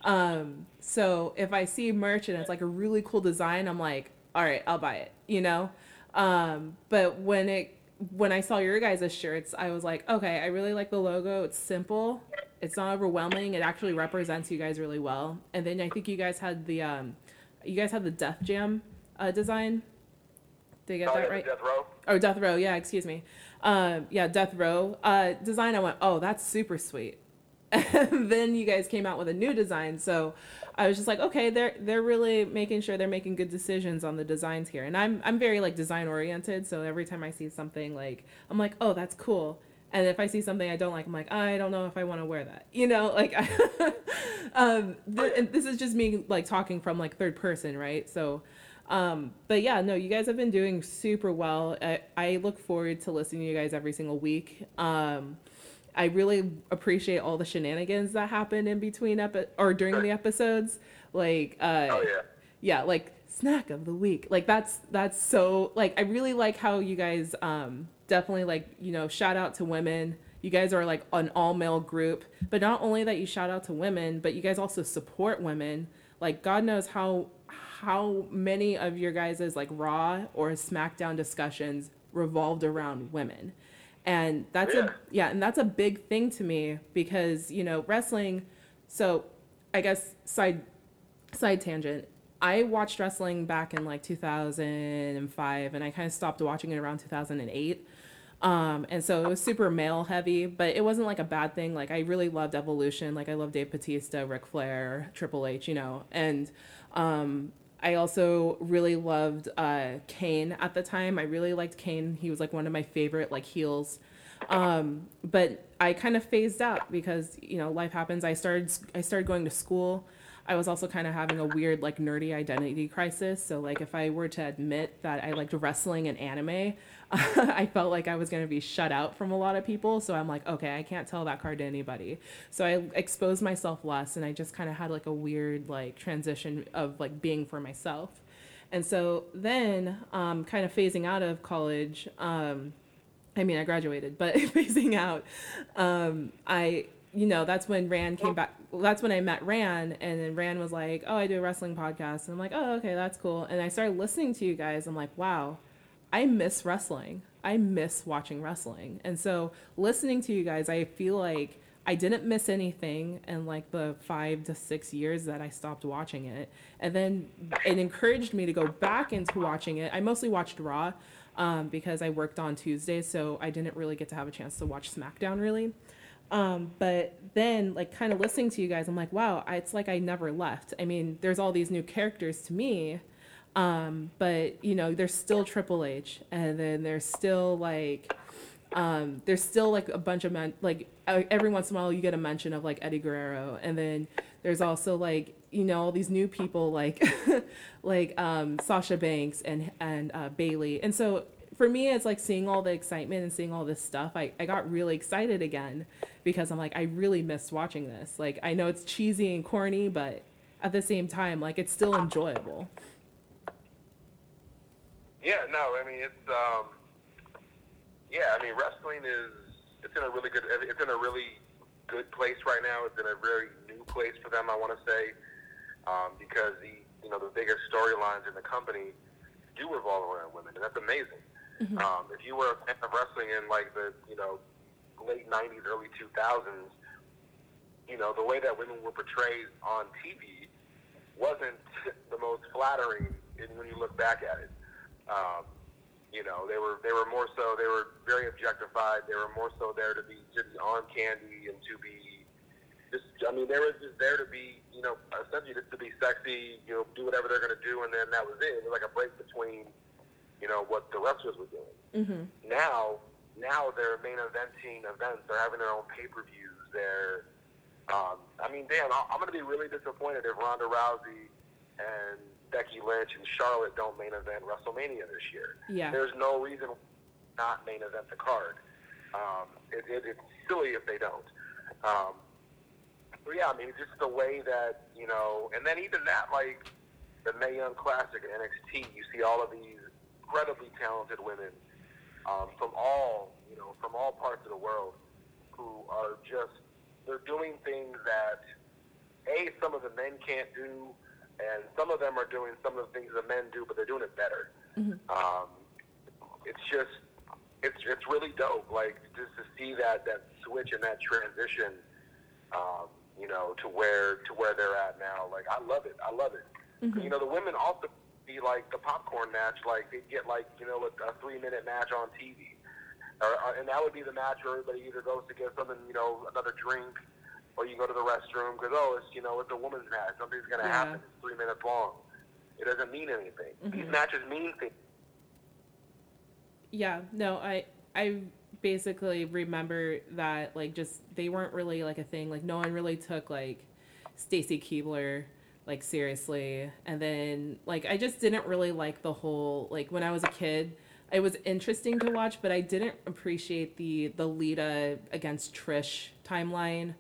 Um, so if I see merch and it's like a really cool design, I'm like, all right, I'll buy it, you know? Um, but when it when I saw your guys' shirts, I was like, okay, I really like the logo. It's simple. It's not overwhelming. It actually represents you guys really well. And then I think you guys had the um you guys had the Death Jam uh, design. Did I get Oh, that yeah, right? Death Row. Oh, Death Row. Yeah, excuse me. Um, yeah, Death Row uh, design. I went, oh, that's super sweet. And then you guys came out with a new design, so I was just like, okay, they're they're really making sure they're making good decisions on the designs here. And I'm I'm very like design oriented, so every time I see something like I'm like, oh, that's cool. And if I see something I don't like, I'm like, I don't know if I want to wear that. You know, like, um, th- and this is just me like talking from like third person, right? So, um, but yeah, no, you guys have been doing super well. I, I look forward to listening to you guys every single week. Um, I really appreciate all the shenanigans that happen in between epi- or during the episodes. Like, uh, Oh yeah. yeah, like snack of the week. Like that's that's so like I really like how you guys um definitely like, you know, shout out to women. You guys are like an all male group, but not only that you shout out to women, but you guys also support women. Like God knows how how many of your guys' like raw or smackdown discussions revolved around women. And that's Yeah. a yeah, and that's a big thing to me because, you know, wrestling so I guess side side tangent. I watched wrestling back in like 2005 and I kind of stopped watching it around 2008. Um, and so it was super male heavy, but it wasn't like a bad thing. Like I really loved Evolution. Like I love Dave Batista, Ric Flair, Triple H, you know, and um, I also really loved uh, Kane at the time. I really liked Kane. He was like one of my favorite like heels. Um, but I kind of phased out because you know life happens. I started I started going to school. I was also kind of having a weird like nerdy identity crisis. So like if I were to admit that I liked wrestling and anime, I felt like I was going to be shut out from a lot of people. So I'm like, okay, I can't tell that card to anybody. So I exposed myself less and I just kind of had like a weird like transition of like being for myself. And so then um, kind of phasing out of college, um, I mean, I graduated, but phasing out, um, I, you know, that's when Rand came back. Well, that's when I met Ran, and then Ran was like, "Oh, I do a wrestling podcast," and I'm like, "Oh, okay, that's cool." And I started listening to you guys. I'm like, "Wow, I miss wrestling. I miss watching wrestling." And so listening to you guys, I feel like I didn't miss anything in like the five to six years that I stopped watching it. And then it encouraged me to go back into watching it. I mostly watched Raw um, because I worked on Tuesdays, so I didn't really get to have a chance to watch SmackDown really. Um, but then, like, kind of listening to you guys, I'm like, wow, I, it's like I never left. I mean, there's all these new characters to me, um, but you know, there's still Triple H, and then there's still like, um, there's still like a bunch of men. Like uh, every once in a while, you get a mention of like Eddie Guerrero, and then there's also like you know all these new people like like um, Sasha Banks and and uh, Bayley, and so for me, it's like seeing all the excitement and seeing all this stuff. I, I got really excited again because I'm like, I really missed watching this. Like, I know it's cheesy and corny, but at the same time, like, it's still enjoyable. Yeah, no, I mean it's um, yeah, I mean, wrestling is it's in a really good it's in a really good place right now. It's in a very new place for them. I want to say um, because the you know the biggest storylines in the company do revolve around women, and that's amazing. Um, if you were a fan of wrestling in like the you know late '90s, early 2000s, you know the way that women were portrayed on TV wasn't the most flattering in, when you look back at it. Um, you know, they were they were more so they were very objectified. They were more so there to be be on candy and to be just. I mean, they were just there to be you know essentially just to be sexy. You know, do whatever they're going to do, and then that was it. It was like a break between you know what the wrestlers were doing. Mm-hmm. Now, now they're main eventing events. They're having their own pay per views. They're um, I mean, Dan, I- I'm going to be really disappointed if Ronda Rousey and Becky Lynch and Charlotte don't main event WrestleMania this year. Yeah. There's no reason not main event the card. Um, it, it, it's silly if they don't. Um, but yeah, I mean, just the way that you know, and then even that, like the Mae Young Classic at NXT, you see all of these incredibly talented women um, from all you know from all parts of the world who are just they're doing things that a some of the men can't do, and some of them are doing some of the things the men do, but they're doing it better. Um, it's just it's it's really dope. Like just to see that that switch and that transition, um, you know, to where to where they're at now. Like I love it. I love it. You know, the women also be like the popcorn match. Like they'd get like you know a, a three minute match on TV, or, or, and that would be the match where everybody either goes to get something, you know, another drink, or you go to the restroom because oh, it's you know it's a woman's match. Something's gonna Yeah. happen. It's three minutes long. It doesn't mean anything. These Mhm. matches mean things. Yeah, no, I I basically remember that like just they weren't really like a thing. Like no one really took like Stacy Keibler like seriously. And then like I just didn't really like the whole like when I was a kid, it was interesting to watch, but I didn't appreciate the the Lita against Trish timeline.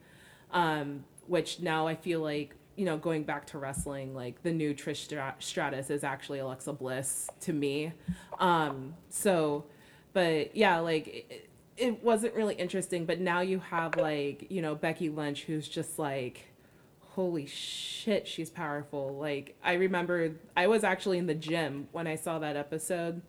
Um which now I feel like you know, going back to wrestling, like the new Trish Stratus is actually Alexa Bliss to me. Um, so, but yeah, like it, it wasn't really interesting. But now you have like you know Becky Lynch, who's just like, holy shit, she's powerful. Like I remember I was actually in the gym when I saw that episode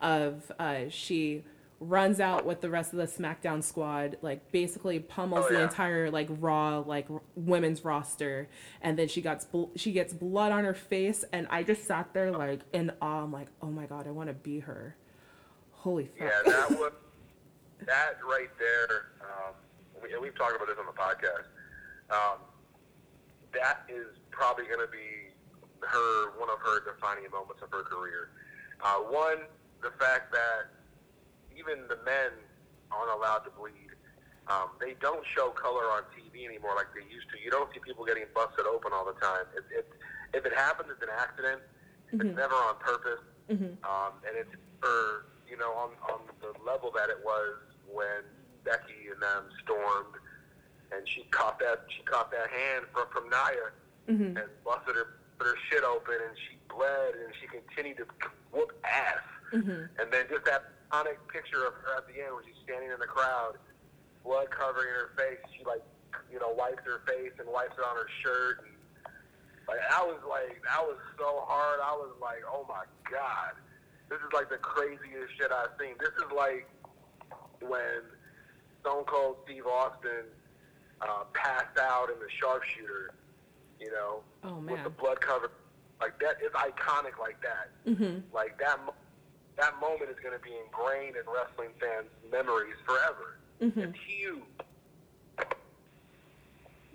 of uh, she runs out with the rest of the SmackDown squad, like basically pummels Oh, the entire like Raw like r- women's roster, and then she gets bl- she gets blood on her face, and I just sat there like in awe. I'm like, oh my god, I want to be her. Holy fuck. Yeah, that was that right there. Um, we, and we've talked about this on the podcast. Um, that is probably going to be her one of her defining moments of her career. Uh, one, the fact that even the men aren't allowed to bleed. Um, they don't show color on TV anymore like they used to. You don't see people getting busted open all the time. It, it, if it happens, it's an accident. It's never on purpose. Um, and it's for, you know, on, on the level that it was when Becky and them stormed and she caught that she caught that hand from, from Nia mm-hmm. and busted her, put her shit open and she bled and she continued to whoop ass. Mm-hmm. And then just that iconic picture of her at the end when she's standing in the crowd, blood covering her face. She like, you know, wipes her face and wipes it on her shirt. And like I was like, that was so hard. I was like, oh my god, this is like the craziest shit I've seen. This is like when Stone Cold Steve Austin uh, passed out in the sharpshooter. You know, Oh, with the blood covered. Like that is iconic. Like that. Mm-hmm. Like that. That moment is going to be ingrained in wrestling fans' memories forever. Mm-hmm. It's huge.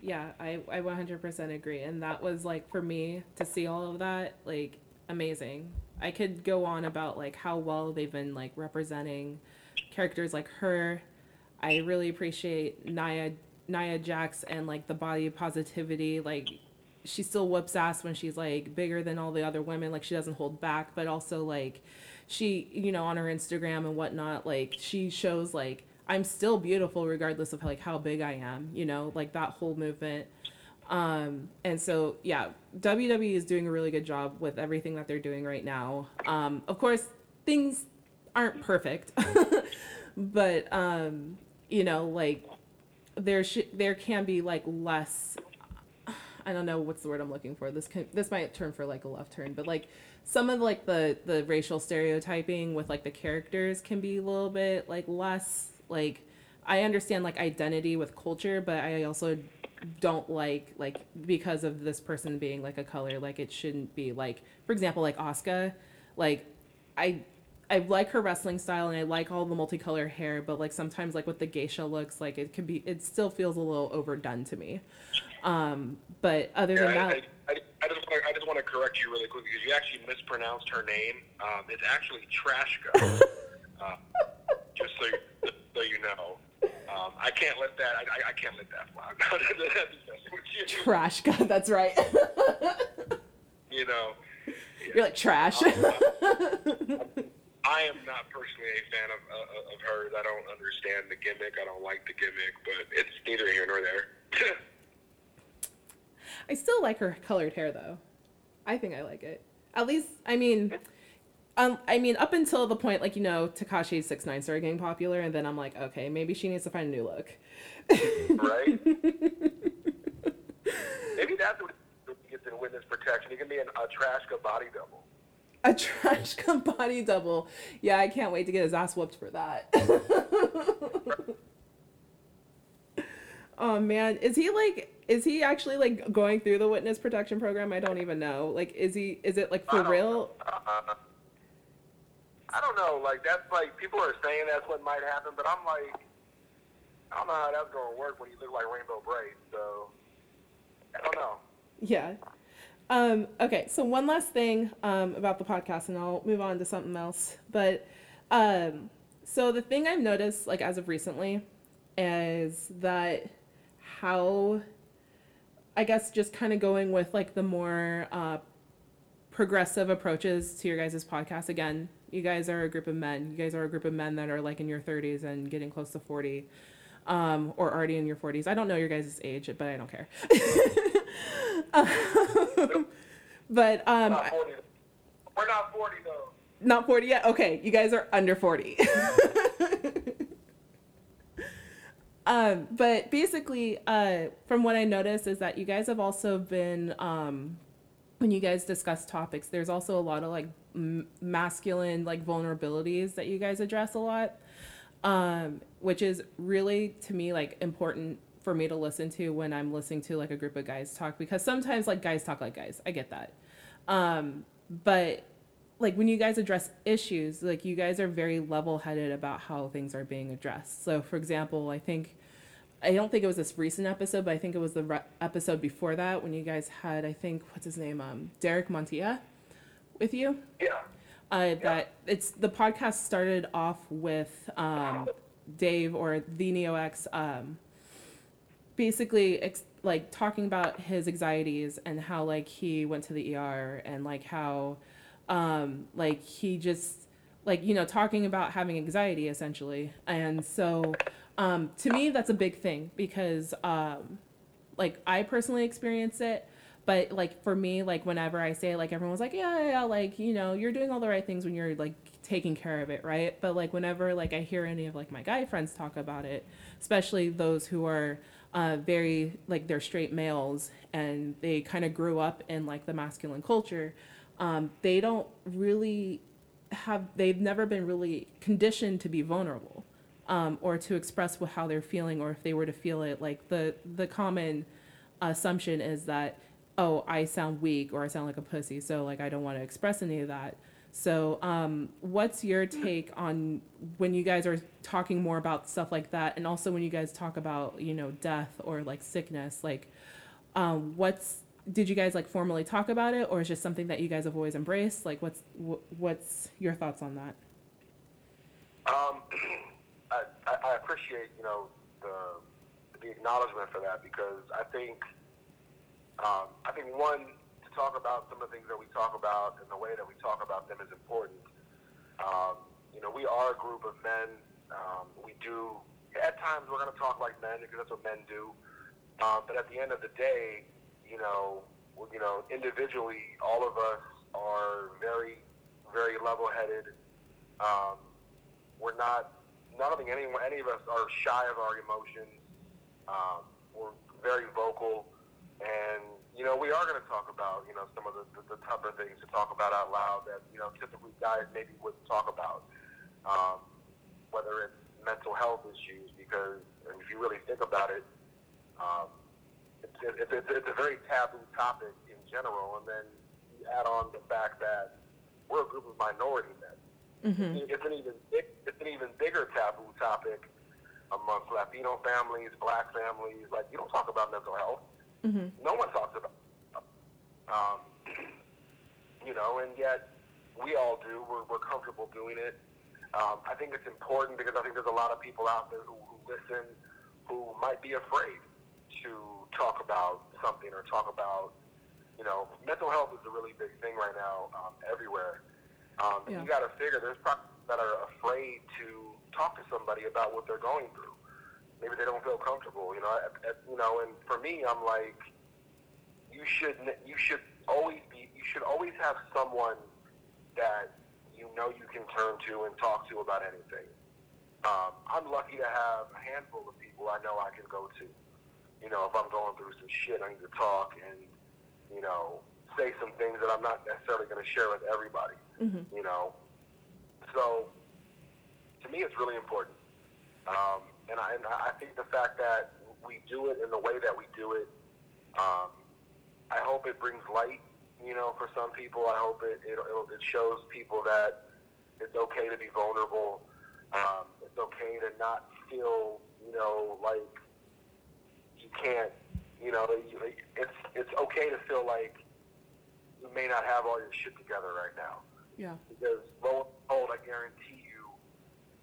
Yeah, I, I 100% agree. And that was like for me to see all of that, like amazing. I could go on about like how well they've been like representing characters like her. I really appreciate Nia Nia Jax and like the body positivity. Like she still whoops ass when she's like bigger than all the other women. Like she doesn't hold back, but also like she, you know, on her Instagram and whatnot, like she shows like I'm still beautiful regardless of like how big I am. You know, like that whole movement. Um, and so yeah, WWE is doing a really good job with everything that they're doing right now. Um, of course, things aren't perfect, but um, you know, like there sh- there can be like less. I don't know what's the word I'm looking for. This can this might turn for like a left turn, but like some of like the the racial stereotyping with like the characters can be a little bit like less like I understand like identity with culture, but I also don't like like because of this person being like a color like it shouldn't be like for example like Asuka like I I like her wrestling style and I like all the multicolor hair but like sometimes like with the geisha looks like it can be it still feels a little overdone to me um but other Yeah, than I, that I, I, I just want to I just want to correct you really quick because you actually mispronounced her name. Um, it's actually Trashka. uh, just so you, so you know, um, I can't let that I, I, I can't let that fly. That'd be messing with you. trash god that's right You know, you're like trash I am not personally a fan of uh, of hers. I don't understand the gimmick. I don't like the gimmick, but it's neither here nor there. I still like her colored hair though. I think I like it. At least, I mean, um, I mean, up until the point like you know Tekashi Six Nine started getting popular, and then I'm like, okay, maybe she needs to find a new look. right? Maybe that's what gets in witness protection. He can be an, a Trashka body double. A trash can body double. Yeah, I can't wait to get his ass whooped for that. oh man, is he like? Is he actually like going through the witness protection program? I don't even know. Like, is he? Is it like for don't real? Uh, I don't know. Like that's like people are saying that's what might happen, but I'm like, I don't know how that's gonna work when you look like Rainbow Brite. So I don't know. Yeah. Um, okay, so one last thing um, about the podcast, and I'll move on to something else. But um, so the thing I've noticed, like as of recently, is that how, I guess, just kind of going with like the more uh, progressive approaches to your guys' podcast. Again, you guys are a group of men. You guys are a group of men that are like in your 30s and getting close to 40, um, or already in your 40s. I don't know your guys' age, but I don't care. but um, Not 40. We're not 40 though. not 40 yet. Okay, you guys are under 40. um, but basically, uh, from what I noticed is that you guys have also been um, when you guys discuss topics. There's also a lot of like m- masculine like vulnerabilities that you guys address a lot, um, which is really to me like important for me to listen to when I'm listening to like a group of guys talk because sometimes like guys talk like guys. I get that. Um, but like when you guys address issues, like you guys are very level headed about how things are being addressed. So, for example, I think I don't think it was this recent episode, but I think it was the re- episode before that when you guys had I think what's his name, um, Derek Montilla, with you. Yeah. Uh, that it's the podcast started off with um, Dave or the NeoX um, basically ex- like talking about his anxieties and how like he went to the ER and like how um, like he just like you know talking about having anxiety essentially. And so um, to me that's a big thing because um, like I personally experience it. But like for me like whenever I say it, like everyone's like yeah, yeah yeah like you know you're doing all the right things when you're like taking care of it right? But like whenever like I hear any of like my guy friends talk about it especially those who are uh, very like they're straight males and they kind of grew up in like the masculine culture um, they don't really have they've never been really conditioned to be vulnerable um, or to express how they're feeling or if they were to feel it. Like the the common assumption is that oh i sound weak or i sound like a pussy so like i don't want to express any of that so um, what's your take on when you guys are talking more about stuff like that? And also when you guys talk about you know death or like sickness like um, what's did you guys like formally talk about it? Or is just something that you guys have always embraced? Like what's wh- what's your thoughts on that? Um, I, I, appreciate you know the the acknowledgement for that because I think um, I think one talk about some of the things that we talk about and the way that we talk about them is important. Um, you know, we are a group of men. Um, we do at times we're going to talk like men because that's what men do. Um, but at the end of the day, you know, you know, individually, all of us are very, very level-headed. Um, we're not none of any any of us are shy of our emotions. Um, we're very vocal, and you know we are going to talk about you know some of the, the, the tougher things to talk about out loud that you know typically guys maybe wouldn't talk about. Um, whether it's mental health issues, because if you really think about it, um, it's, it's, it's, it's a very taboo topic in general, and then you add on the fact that we're a group of minority men. Mm-hmm. It's an even it's an even bigger taboo topic amongst Latino families, Black families. Like you don't talk about mental health. Mm-hmm. No one talks about. It. Um, you know, and yet we all do. We're, we're comfortable doing it. Um, I think it's important because I think there's a lot of people out there who, who listen who might be afraid to talk about something or talk about, you know, mental health is a really big thing right now um, everywhere. Um, Yeah. you got to figure there's probably that are afraid to talk to somebody about what they're going through. Maybe they don't feel comfortable, you know. At, at, you know, and for me, I'm like, you should you should always be you should always have someone that you know you can turn to and talk to about anything. Um, I'm lucky to have a handful of people I know I can go to. You know, if I'm going through some shit, I need to talk and you know say some things that I'm not necessarily going to share with everybody. Mm-hmm. You know, so to me, it's really important. Um, and, I, and I think the fact that we do it in the way that we do it, um, I hope it brings light. You know, for some people, I hope it it, it shows people that it's okay to be vulnerable. Um, it's okay to not feel, you know, like you can't. You know, you, it's it's okay to feel like you may not have all your shit together right now Yeah. because lo and behold, I guarantee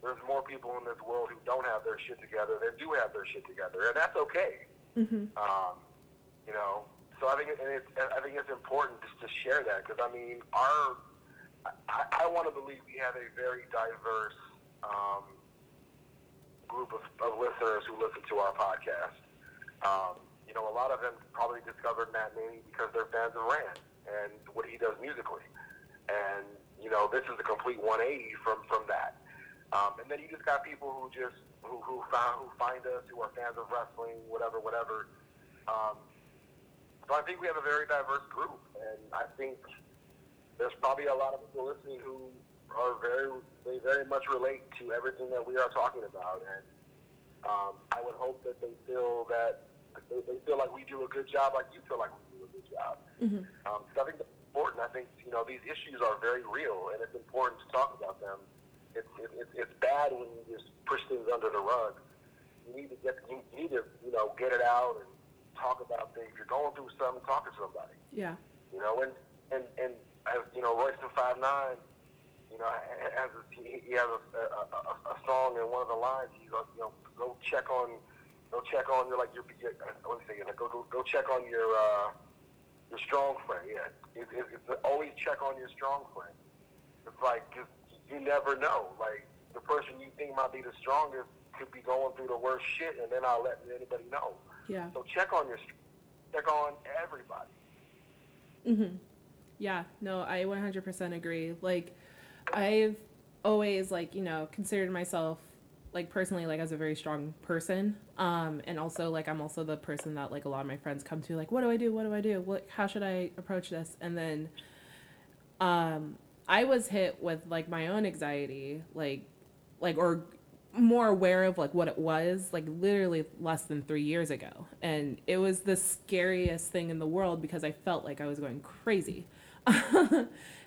there's more people in this world who don't have their shit together than do have their shit together, and that's okay. Mm-hmm. Um, you know, so I think it, and it's, I think it's important just to share that because I mean, our I, I want to believe we have a very diverse um, group of, of listeners who listen to our podcast. Um, you know, a lot of them probably discovered Matt Maney because they're fans of Rand and what he does musically. And, you know, this is a complete 180 from, from that. Um, and then you just got people who just, who, who, found, who find us, who are fans of wrestling, whatever, whatever. Um, so I think we have a very diverse group. And I think there's probably a lot of people listening who are very, they very much relate to everything that we are talking about. And um, I would hope that they feel that they, they feel like we do a good job, like you feel like we do a good job. Mm-hmm. Um, so I think that's important. I think you know these issues are very real, and it's important to talk about them. It's it, it's it's bad when you just push things under the rug. You need to get you need to you know get it out and talk about things. If you're going through something, talk to somebody. Yeah. You know, and and and as you know, Royce da Five Nine, you know, has a, he has a, a, a, a song in one of the lines. He goes, you know, go check on, go check on your like your, your let me say, like, go go go check on your uh, your strong friend. Yeah, it, it, it's always check on your strong friend. It's like 'cause you never know. Like the person you think might be the strongest could be going through the worst shit, and they're not letting anybody know. Yeah. So check on your, check on everybody. Mm-hmm. Yeah, no, I 100% agree. Like, I've always, like, you know, considered myself, like, personally, like, as a very strong person. Um, and also, like, I'm also the person that, like, a lot of my friends come to, like, what do I do? What do I do? What, how should I approach this? And then, um, I was hit with, like, my own anxiety, like, like, or more aware of like what it was like literally less than three years ago. And it was the scariest thing in the world because i felt like i was going crazy.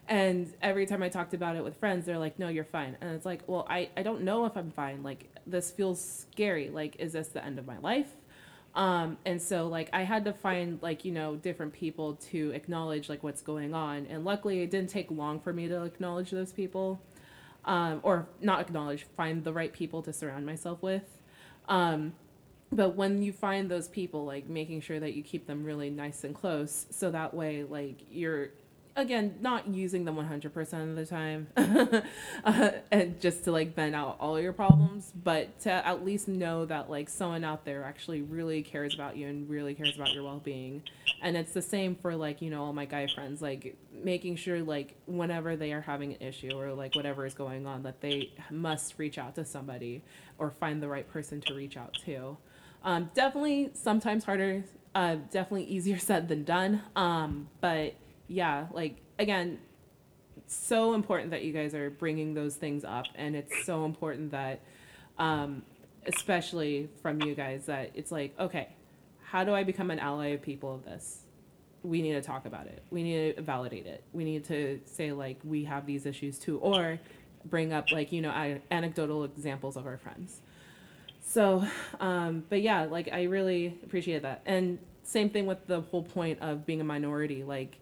And every time i talked about it with friends they're like no you're fine. And it's like well i, I don't know if i'm fine. Like this feels scary. Like is this the end of my life um, and so like i had to find like you know different people to acknowledge like what's going on and luckily it didn't take long for me to acknowledge those people um, or not acknowledge, find the right people to surround myself with. Um, but when you find those people, like making sure that you keep them really nice and close, so that way, like you're again, not using them 100% of the time, uh, and just to like vent out all your problems, but to at least know that like someone out there actually really cares about you and really cares about your well being. And it's the same for like, you know, all my guy friends, like making sure like whenever they are having an issue or like whatever is going on, that they must reach out to somebody or find the right person to reach out to. Um, definitely sometimes harder, uh, definitely easier said than done. Um, but yeah, like again, so important that you guys are bringing those things up, and it's so important that, um, especially from you guys, that it's like, okay, how do I become an ally of people of this? We need to talk about it. We need to validate it. We need to say like we have these issues too, or bring up like you know anecdotal examples of our friends. So, um, but yeah, like I really appreciate that, and same thing with the whole point of being a minority, like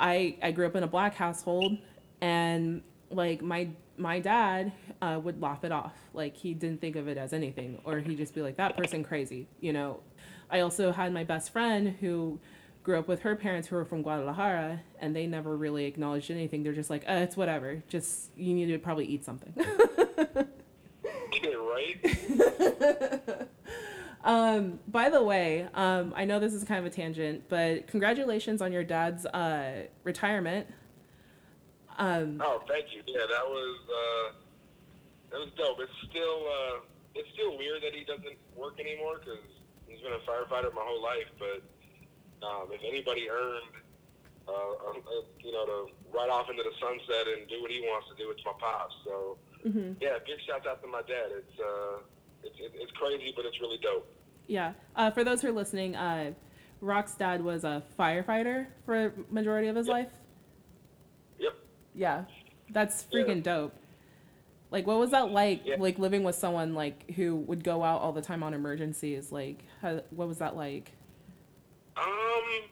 I I grew up in a black household, and like my my dad uh, would laugh it off, like he didn't think of it as anything, or he'd just be like that person crazy, you know. I also had my best friend who grew up with her parents who were from Guadalajara, and they never really acknowledged anything. They're just like, uh, it's whatever. Just you need to probably eat something. Yeah, right? Um, by the way, um, I know this is kind of a tangent, but congratulations on your dad's uh, retirement. Um, Oh, thank you. Yeah, that was uh, that was dope. It's still uh, it's still weird that he doesn't work anymore because he's been a firefighter my whole life. But um, if anybody earned, uh, uh, uh, you know, to ride off into the sunset and do what he wants to do, it's my pops. So mhm. yeah, big shout out to my dad. It's uh, it's it, it's crazy, but it's really dope. Yeah. Uh, for those who are listening, uh, Rock's dad was a firefighter for a majority of his Yep. life. Yep. Yeah, that's Yeah. freaking dope. Like, what was that like? Yeah. Like living with someone like who would go out all the time on emergencies. Like, how, what was that like? Um,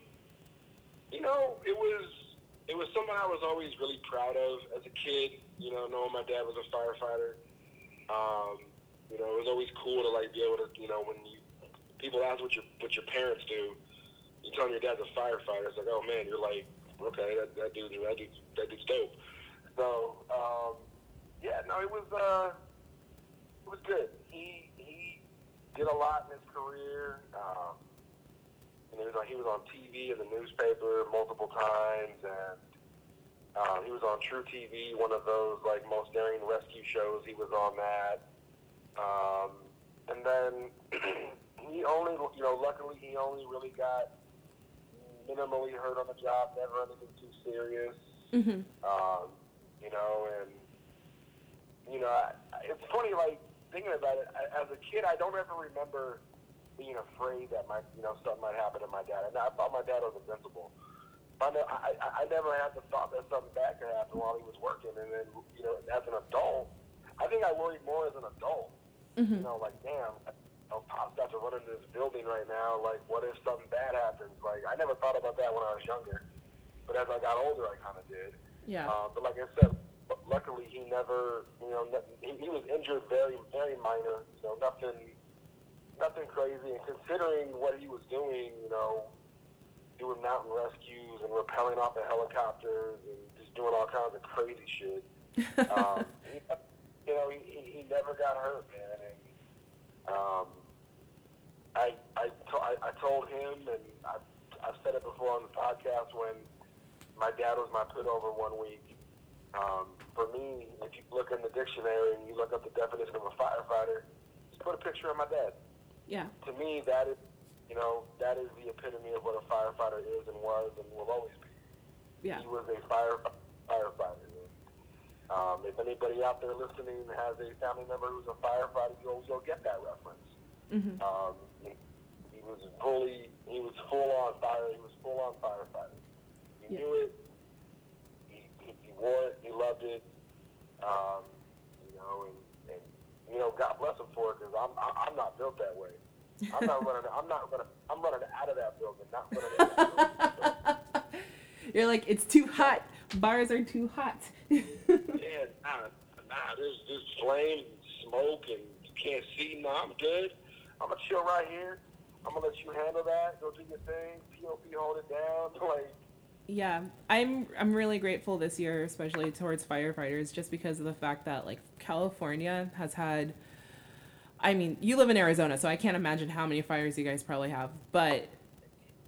you know, it was it was someone I was always really proud of as a kid. You know, knowing my dad was a firefighter. Um, you know, it was always cool to like be able to, you know, when you people ask what your what your parents do, you tell them your dad's a firefighter. It's like, oh man, you're like, okay, that that dude, that dude, that dude's dope. So, um, yeah, no, it was uh, it was good. He he did a lot in his career. Um, and he was on, he was on TV and the newspaper multiple times, and um, he was on truTV, one of those like most daring rescue shows. He was on that, um, and then he only, you know, luckily he only really got minimally hurt on the job, never anything too serious. Mm-hmm. Um, you know, and you know, I, it's funny. Like thinking about it, I, as a kid, I don't ever remember being afraid that my, you know, something might happen to my dad. And I thought my dad was invincible. I, I I never had the thought that something bad could happen while he was working. And then, you know, as an adult, I think I worried more as an adult. Mm-hmm. You know, like, damn, you know, Pop's got to run into this building right now. Like, what if something bad happens? Like, I never thought about that when I was younger. But as I got older, I kind of did. Yeah. Uh, but like I said, luckily he never, you know, he, he was injured very, very minor. You know, nothing, nothing crazy. And considering what he was doing, you know, doing mountain rescues and rappelling off of helicopters and just doing all kinds of crazy shit. Um, you know, he, he he never got hurt, man. And um, I, I, to, I, I told him, and I, I've said it before on the podcast when my dad was my put over one week. Um, for me, if you look in the dictionary and you look up the definition of a firefighter, just put a picture of my dad. yeah. To me, that is, you know, that is the epitome of what a firefighter is and was and will always be. Yeah. He was a fire firefighter. Um, if anybody out there listening has a family member who's a firefighter, you'll you'll get that reference. Mm-hmm. Um, he, he was fully, he was full on fire. He was full on firefighter. He Yeah. knew it. He, he, he wore it. He loved it. Um, you know, and, and you know, God bless him for it because I'm I, I'm not built that way. I'm not running. I'm not running. I'm running out of that building, not running. Into that building. You're like, it's too hot. Bars are too hot. Yeah, nah, nah. There's there's flame, smoke, and you can't see. Nah, I'm good. I'm gonna chill right here. I'm gonna let you handle that. Go do your thing. POP, hold it down. Like, Yeah, I'm I'm really grateful this year, especially towards firefighters, just because of the fact that like California has had. I mean, you live in Arizona, so I can't imagine how many fires you guys probably have, but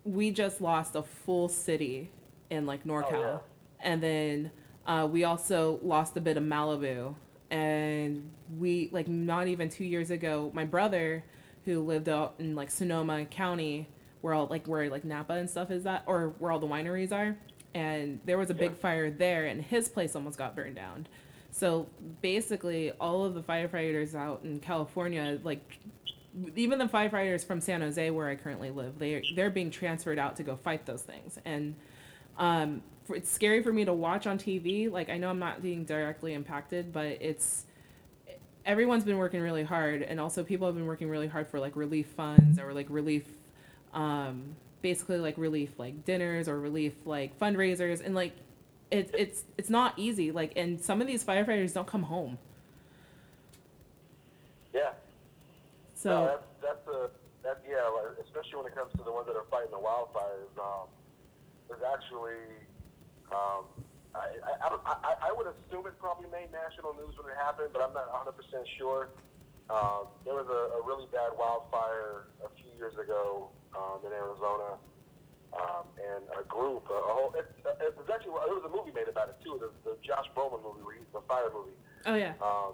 we just lost a full city in like NorCal, oh, yeah. and then uh, we also lost a bit of Malibu, and we like not even two years ago, my brother, who lived out in like Sonoma County, where all like where like Napa and stuff is that, or where all the wineries are, and there was a big Yeah. fire there, and his place almost got burned down. So basically, all of the firefighters out in California, like even the firefighters from San Jose, where I currently live, they they're being transferred out to go fight those things, and um, it's scary for me to watch on TV. Like I know I'm not being directly impacted, but it's everyone's been working really hard, and also people have been working really hard for like relief funds or like relief, um, basically like relief like dinners or relief like fundraisers, and like it, it's it's not easy. Like and some of these firefighters don't come home, Yeah. so. no, that's that's a that yeah, especially when it comes to the ones that are fighting the wildfires. Um, there's actually, um, I, I, I, I, would assume it probably made national news when it happened, but I'm not 100 percent sure. Um, there was a, a really bad wildfire a few years ago um, in Arizona, um, and a group, a, a whole. It, it was actually there was a movie made about it too, the, the Josh Brolin movie, where he, the fire movie Oh yeah. um,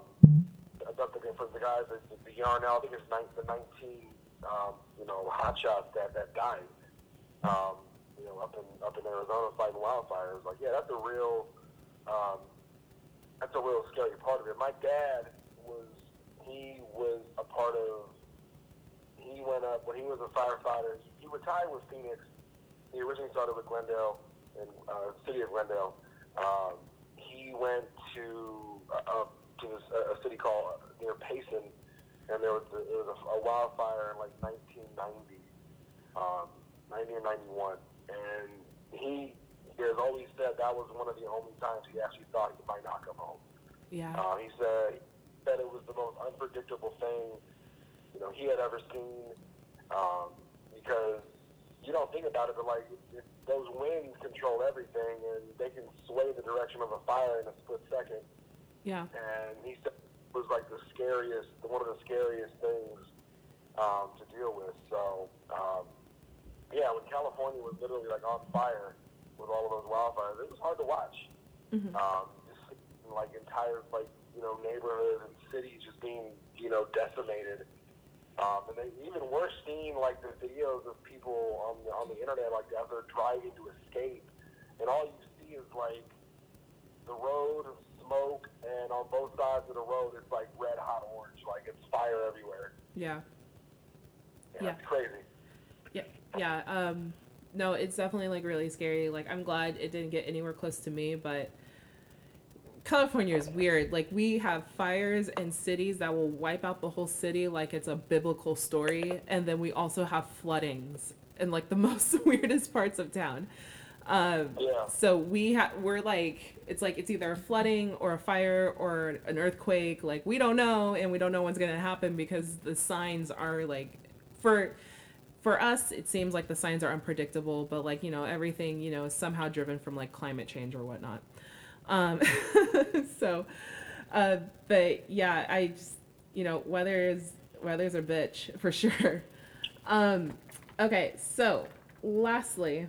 about the for the guys, the, the Yarnell, I think it's nine, the 19, um, you know, hotshots that that died, um, you know, up in up in Arizona fighting wildfires. Like, yeah, that's a real, um, that's a real scary part of it. My dad was, he was a part of. He went up when he was a firefighter. He retired with Phoenix. He originally started with Glendale, in uh, city of Glendale. Um, he went to uh, to this, uh, a city called near Payson, and there was a, it was a, a wildfire in like 1990, um, 90 or 91, and he has always said that was one of the only times he actually thought he might not come home. Yeah. Uh, he said that it was the most unpredictable thing, you know, he had ever seen, um, because you don't think about it, but like it, those winds control everything, and they can sway the direction of a fire in a split second. Yeah. And he said it was like the scariest, one of the scariest things um, to deal with. So, um, yeah, when California was literally like on fire with all of those wildfires, it was hard to watch Mhm. um, just like entire like you know neighborhoods and cities just being you know decimated. Um, and they even worse seeing like the videos of people on the, on the internet like as they're driving to escape, and all you see is like the road of smoke, and on both sides of the road it's like red hot orange, like it's fire everywhere. Yeah. Yeah, Yeah. it's crazy. Yeah. Um, no, it's definitely like really scary. Like, I'm glad it didn't get anywhere close to me, but California is weird. Like, we have fires in cities that will wipe out the whole city like it's a biblical story, and then we also have floodings in like the most weirdest parts of town. Um, Yeah. so we ha- we're like it's like it's either a flooding or a fire or an earthquake. Like we don't know, and we don't know what's gonna happen because the signs are like for for us it seems like the signs are unpredictable, but like you know everything you know is somehow driven from like climate change or whatnot. Um, so, uh, but yeah, I just you know weather is weather's a bitch for sure. Um, okay, so lastly.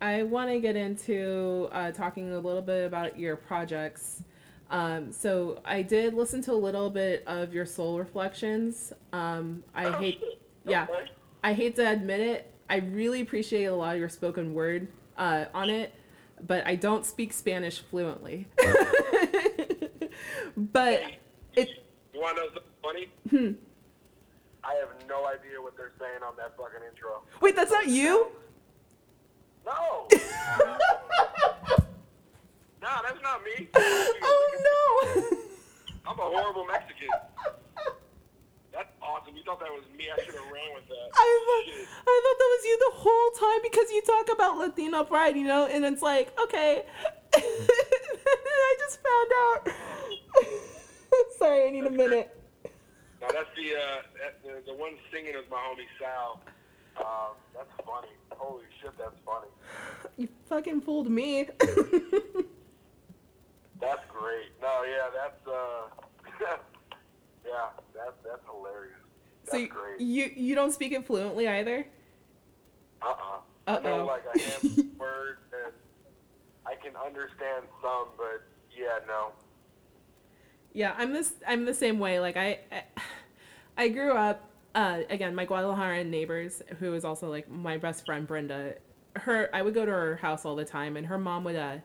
I want to get into uh, talking a little bit about your projects. Um, so I did listen to a little bit of your soul reflections. Um, I hate, yeah. I hate to admit it. I really appreciate a lot of your spoken word uh, on it, but I don't speak Spanish fluently. but it, You want to know something funny? Hmm. I have no idea what they're saying on that fucking intro. wait, that's not you. No. no, that's not me. oh no. I'm a horrible Mexican. Awesome. You thought that was me. I should have ran with that. I thought, Shit. I thought that was you the whole time because you talk about Latino pride, you know, and it's like, okay. I just found out. Sorry, I need a minute. No, that's the, uh, that, the the one singing is my homie Sal. Um, that's funny. Holy shit, that's funny. You fucking fooled me. That's great. No, yeah, that's uh, yeah, that's that's hilarious. That's so you, great. you you don't speak it fluently either. Uh-uh. I know Uh-oh. like handful words and I can understand some, but yeah, no. Yeah, I'm this. I'm the same way. Like I, I, I grew up. Uh, again, my Guadalajara neighbors, who is also like my best friend Brenda. Her, I would go to her house all the time, and her mom would uh,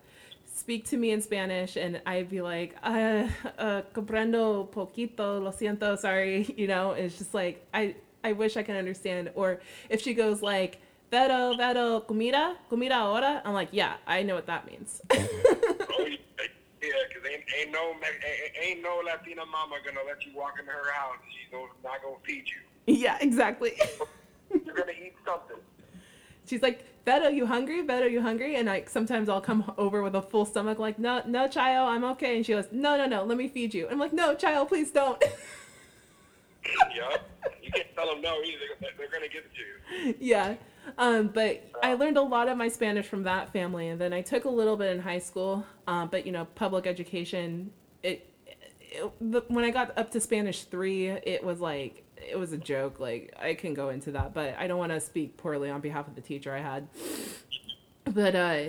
speak to me in Spanish, and I'd be like, uh, uh, comprendo poquito, lo siento, sorry. You know, it's just like I, I wish I could understand. Or if she goes like, Vero, Vero, comida, comida ahora, I'm like, yeah, I know what that means. Yeah, because ain't, ain't no ain't, ain't no Latina mama gonna let you walk into her house. She's not gonna feed you. yeah, exactly. You're gonna eat something. She's like, Beto, you hungry? Beto, you hungry? And like sometimes I'll come over with a full stomach, like, no, no, child, I'm okay. And she goes, no, no, no, let me feed you. I'm like, no, child, please don't. yup. You can't tell them no either. They're, gonna give it to you. yeah. Um, but I learned a lot of my Spanish from that family, and then I took a little bit in high school. Um, but you know, public education. It, it the, when I got up to Spanish three, it was like it was a joke. Like I can go into that, but I don't want to speak poorly on behalf of the teacher I had. But uh,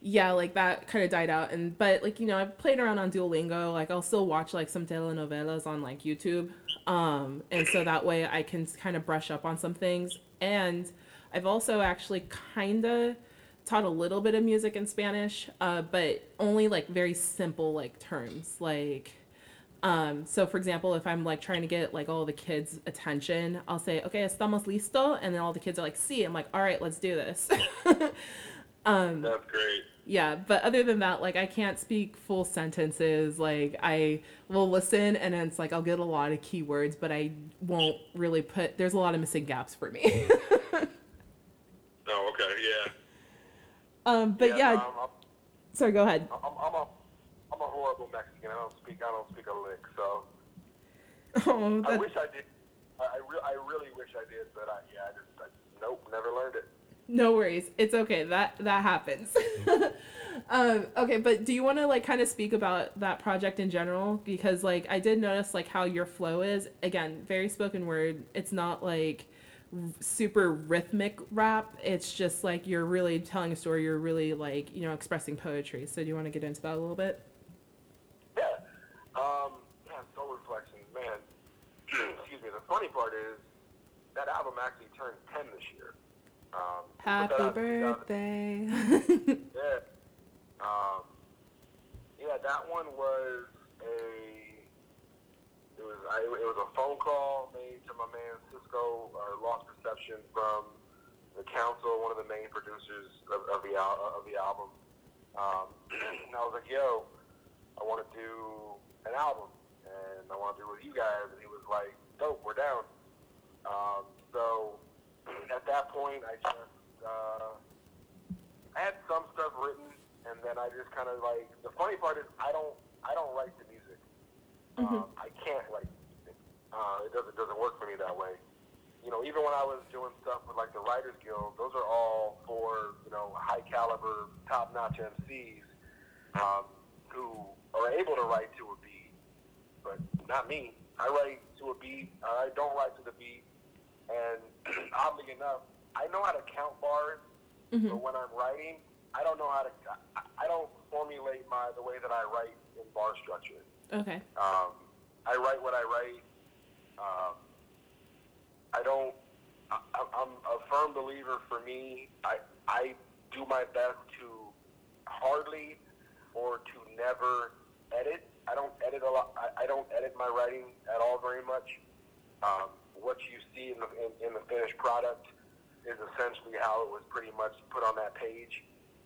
yeah, like that kind of died out. And but like you know, I've played around on Duolingo. Like I'll still watch like some telenovelas on like YouTube. Um, and so that way I can kind of brush up on some things. And I've also actually kind of taught a little bit of music in Spanish, uh, but only like very simple like terms. Like, um, so for example, if I'm like trying to get like all the kids' attention, I'll say, "Okay, estamos listo," and then all the kids are like, "See," I'm like, "All right, let's do this." That's great. yeah, but other than that, like I can't speak full sentences. Like I will listen, and then it's like I'll get a lot of keywords, but I won't really put. There's a lot of missing gaps for me. Oh, okay, yeah. um, but yeah, I'm, I'm, sorry, go ahead. I'm, I'm a horrible Mexican. I don't speak I don't speak a lick. So Oh, I wish I did. I re- I really wish I did, but I yeah, I just I, nope, never learned it. no worries. It's okay. That that happens. um, okay, but do you want to like kind of speak about that project in general? Because like I did notice like how your flow is. Again, very spoken word. It's not like r- super rhythmic rap. It's just like you're really telling a story. You're really like you know expressing poetry. So do you want to get into that a little bit? Yeah. Um, man, Soul Reflections, man. Excuse me. The funny part is that album actually turned 10 this year. Um, Happy that out in 2000 birthday. Yeah. Um, yeah, that one was a. It was I, it was a phone call made to my man Cisco uh, Lost Perception from the council, one of the main producers of, of the al- of the album. Um, and I was like, "Yo, I want to do an album, and I want to do it with you guys." And he was like, "Dope, we're down." Um, so at that point, I just uh, I had some stuff written, and then I just kind of like the funny part is I don't I don't write the music. Um, I can't write. Music. Uh, it doesn't doesn't work for me that way. You know, even when I was doing stuff with like the Writers Guild, those are all for you know high caliber, top notch MCs um, who are able to write to a beat, not me. I write to a beat. I don't write to the beat, and oddly enough, I know how to count bars Mhm. but when I'm writing, I don't know how to. I, I don't formulate my the way that I write in bar structure. Okay. Um, I write what I write. Um, I don't. I, I'm- I'm a firm believer. For me, I I do my best to hardly or to never edit. I don't edit a lot. I, I don't edit my writing at all very much. Um, what you see in the in, in the finished product is essentially how it was pretty much put on that page.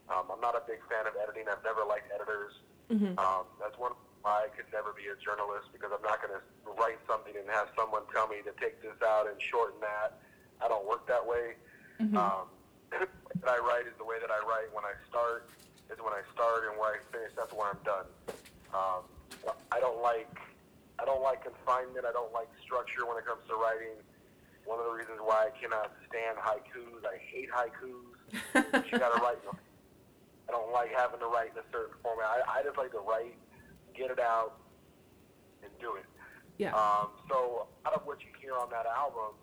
Um, I'm not a big fan of editing. I've never liked editors. Mhm. Um, that's one why I could never be a journalist because I'm not going to write something and have someone tell me to take this out and shorten that. I don't work that way. Um, the way that I write is the way that I write. When I start is when I start, and where I finish, that's where I'm done. Um, I don't like I don't like confinement. I don't like structure when it comes to writing. one of the reasons why I cannot stand haikus. I hate haikus. you gotta write them. I don't like having to write in a certain format. I, I just like to write, get it out, and do it. Yeah. Um, so out of what you hear on that album,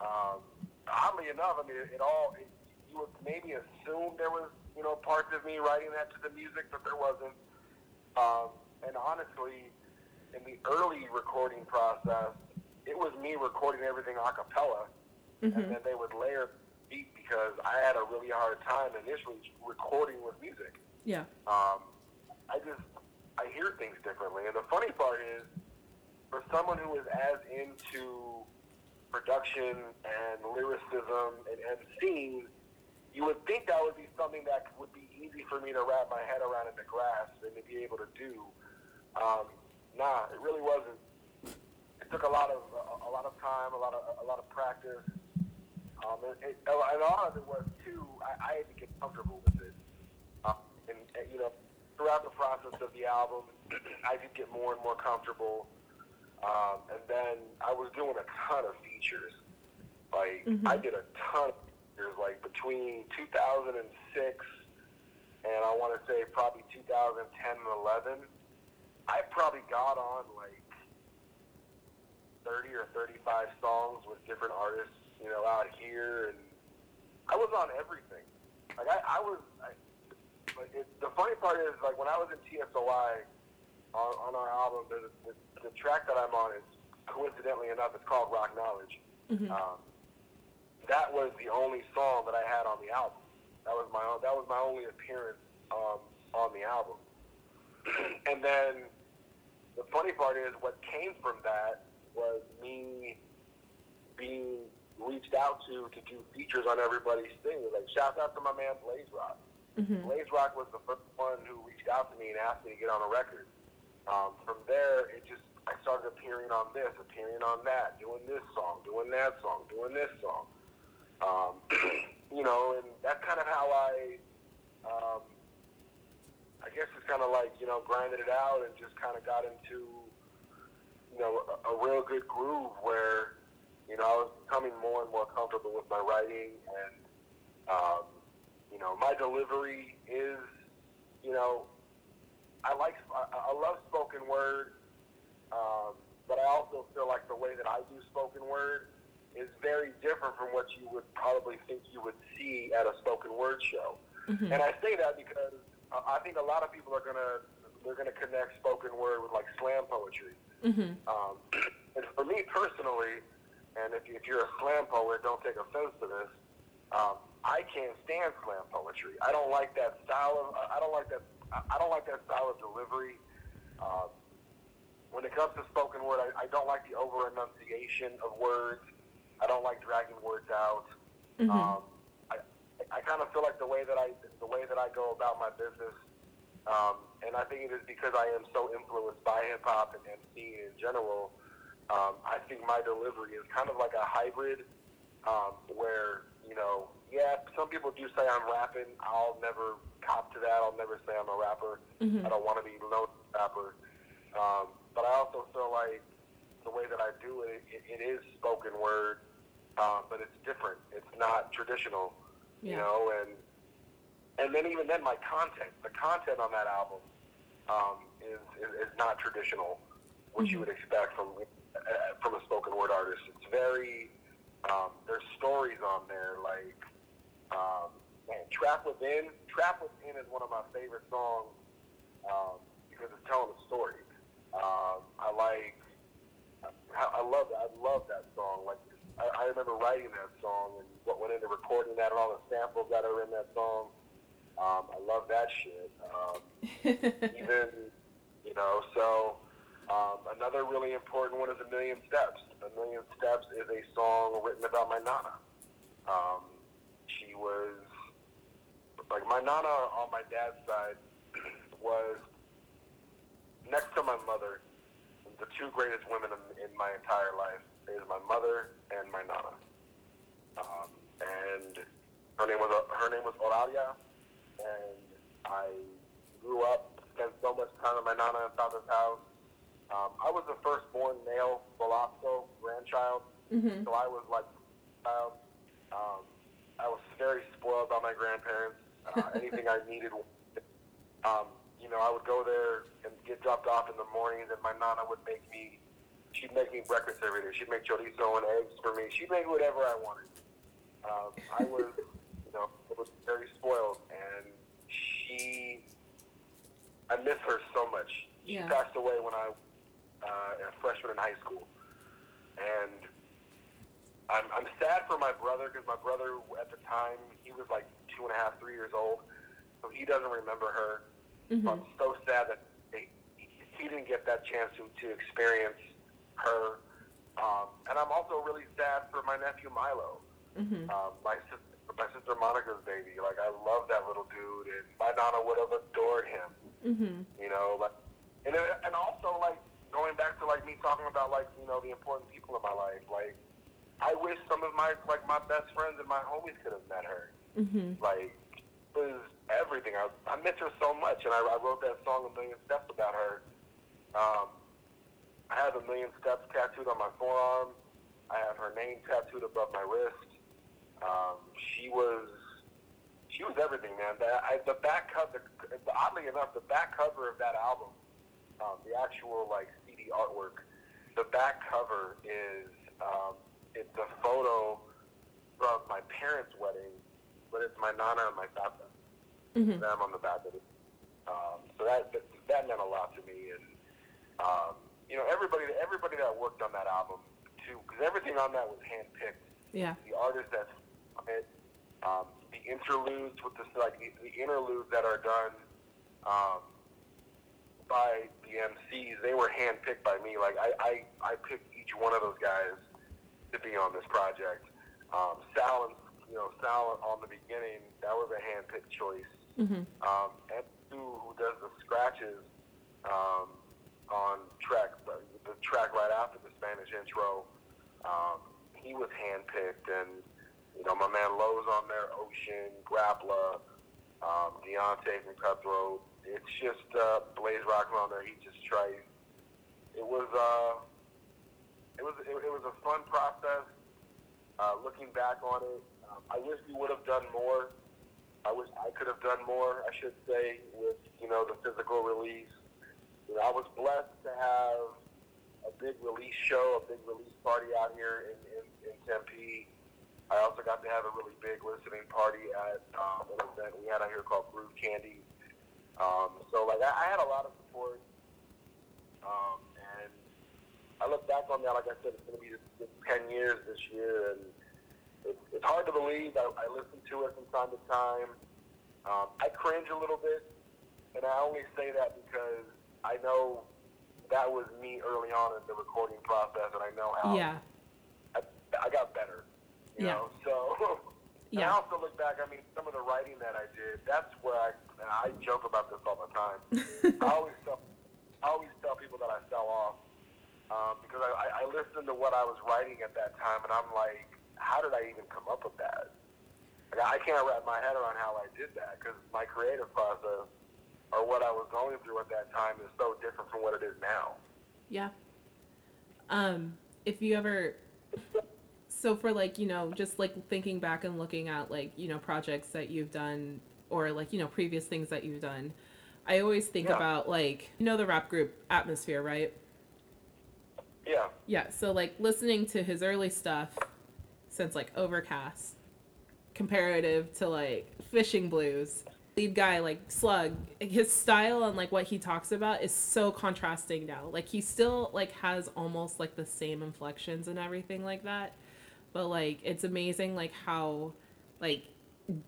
um, oddly enough, I mean, it, it all it, you would maybe assume there was you know parts of me writing that to the music, but there wasn't. Um, and honestly, in the early recording process, it was me recording everything a cappella, Mhm. and then they would layer beat because I had a really hard time initially recording with music. Yeah. Um, I just I hear things differently, and the funny part is, for someone who is as into production and lyricism and MCing, you would think that would be something that would be easy for me to wrap my head around in the grasp and to be able to do. Um, nah, it really wasn't. It took a lot of a, a lot of time, a lot of a lot of practice. Um, and, and a lot of it was too. I, I had to get comfortable with it. Um, and, and you know, throughout the process of the album, I did get more and more comfortable. Um, and then I was doing a ton of features. Like Mhm. I did a ton of features, like between 2006 and I want to say probably 2010 and 11. I probably got on like 30 or 35 songs with different artists, you know, out here, and I was on everything. Like I, I was. I, but it, the funny part is, like when I was in TSOI on, on our album, the, the, the track that I'm on is coincidentally enough, it's called Rock Knowledge. Mhm. Um, that was the only song that I had on the album. That was my own, that was my only appearance um, on the album. and then the funny part is, what came from that was me being reached out to to do features on everybody's thing. Like shout out to my man Blaze Rock. Mhm. Blaze Rock was the first one who reached out to me and asked me to get on a record. Um, from there, it just I started appearing on this, appearing on that, doing this song, doing that song, doing this song. Um, you know, and that's kind of how I, um, I guess it's kind of like you know grinded it out and just kind of got into, you know, a, a real good groove where, you know, I was becoming more and more comfortable with my writing and, um, you know, my delivery is, you know, I like, I, I love spoken word, um, but I also feel like the way that I do spoken word is very different from what you would probably think you would see at a spoken word show. Mhm. And I say that because uh, I think a lot of people are gonna they're gonna connect spoken word with like slam poetry. Mhm. Um, and for me personally, and if, if you're a slam poet, don't take offense to this. Um, I can't stand slam poetry. I don't like that style of. I don't like that. I don't like that style of delivery. Um, when it comes to spoken word, I, I don't like the over enunciation of words. I don't like dragging words out. Mhm. Um, I, I kind of feel like the way that I the way that I go about my business, um, and I think it is because I am so influenced by hip hop and MC in general. Um, I think my delivery is kind of like a hybrid, um, where you know, yeah, some people do say I'm rapping. I'll never cop to that. I'll never say I'm a rapper. Mhm. I don't want to be known as a rapper. Um, but I also feel like the way that I do it, it, it is spoken word, um, but it's different. It's not traditional, you know. And and then even then, my content, the content on that album, um, is, is is not traditional, what you Mhm. would expect from uh, from a spoken word artist. It's very um, there's stories on there like um, man, Trap Within. Trap Within is one of my favorite songs um, because it's telling a story. Um, I like. I, I love that. I love that song. Like I, I remember writing that song and what went into recording that and all the samples that are in that song. Um, I love that shit. Um, even you know so um, another really important one is a million steps. A million steps is a song written about my nana. Um, she was like my nana on my dad's side was next to my mother the two greatest women in, in my entire life is my mother and my nana. Um, and her name was her name was Oralia and I grew up, spent so much time at my nana and father's house. Um, I was the firstborn male Velasco grandchild, Mhm. So I was like, child. Um, I was very spoiled by my grandparents. Uh, anything I needed, um, you know, I would go there and get dropped off in the mornings, and my nana would make me. She'd make me breakfast every day. She'd make chorizo and eggs for me. She'd make whatever I wanted. Um, I was, you know, I was very spoiled, and she. I miss her so much. She Yeah. passed away when I, uh, a freshman in high school, and I'm, I'm sad for my brother because my brother at the time he was like two and a half, three years old, so he doesn't remember her. So I'm so sad that he, he didn't get that chance to, to experience her. Um, and I'm also really sad for my nephew Milo, Mhm. um, my sister, my sister Monica's baby. Like I love that little dude, and my nana would have adored him Mhm. you know, like, and it- and also like going back to like me talking about like you know the important people in my life. Like, I wish some of my like my best friends and my homies could have met her. Mhm. Like, it was everything. I I miss her so much, and I, I wrote that song "A Million Steps" about her. Um, I have a million steps tattooed on my forearm. I have her name tattooed above my wrist. Um, she was she was everything, man. The, I, the back cover, oddly enough, the back cover of that album, um, the actual like CD artwork, the back cover is um, it's a photo from my parents' wedding, but it's my nana and my tata. Mhm. Them on the back of it. Um, so that, that that meant a lot to me, and um, you know everybody everybody that worked on that album too, because everything on that was handpicked Yeah. the artists that it, um, the interludes with the like the, the interludes that are done um, by the MCs, they were handpicked by me. Like I, I, I picked each one of those guys to be on this project. Um, Sal and you know Sal on the beginning, that was a handpicked choice. Mhm. Um, and Sue, who does the scratches um, on track, the, the track right after the Spanish intro, um, he was handpicked, and you know my man Lowe's on there, Ocean, Grappler, um, Deontay from Cutthroat. It's just uh, Blaze Rockman on there. He just tried. It was uh, it was it, it was a fun process. Uh, looking back on it, um, I wish we would have done more. I wish I could have done more. I should say with you know the physical release. You know, I was blessed to have a big release show, a big release party out here in, in, in Tempe. I also got to have a really big listening party at um, an event we had out here called Groove Candy. Um, so like I, I had a lot of support, um, and I look back on that like I said, it's going to be just, just ten years this year, and it's, it's hard to believe. I, I listen to it from time to time. Um, I cringe a little bit, and I only say that because I know that was me early on in the recording process, and I know how Yeah. I, I got better. You Yeah. know, so. And I Yeah. also look back. I mean, some of the writing that I did. That's where I. And I joke about this all the time. I always tell. I always tell people that I fell off um, because I, I, I listened to what I was writing at that time, and I'm like, how did I even come up with that? Like, I can't wrap my head around how I did that because my creative process or what I was going through at that time is so different from what it is now. Yeah. Um, if you ever so for like, you know, just like thinking back and looking at like, you know, projects that you've done or like, you know, previous things that you've done, I always think Yeah. about like, you know the rap group Atmosphere, right? Yeah. Yeah, so like listening to his early stuff since like Overcast comparative to like Fishing Blues. Lead guy like Slug, his style and like what he talks about is so contrasting now. Like he still like has almost like the same inflections and everything like that. But like it's amazing like how like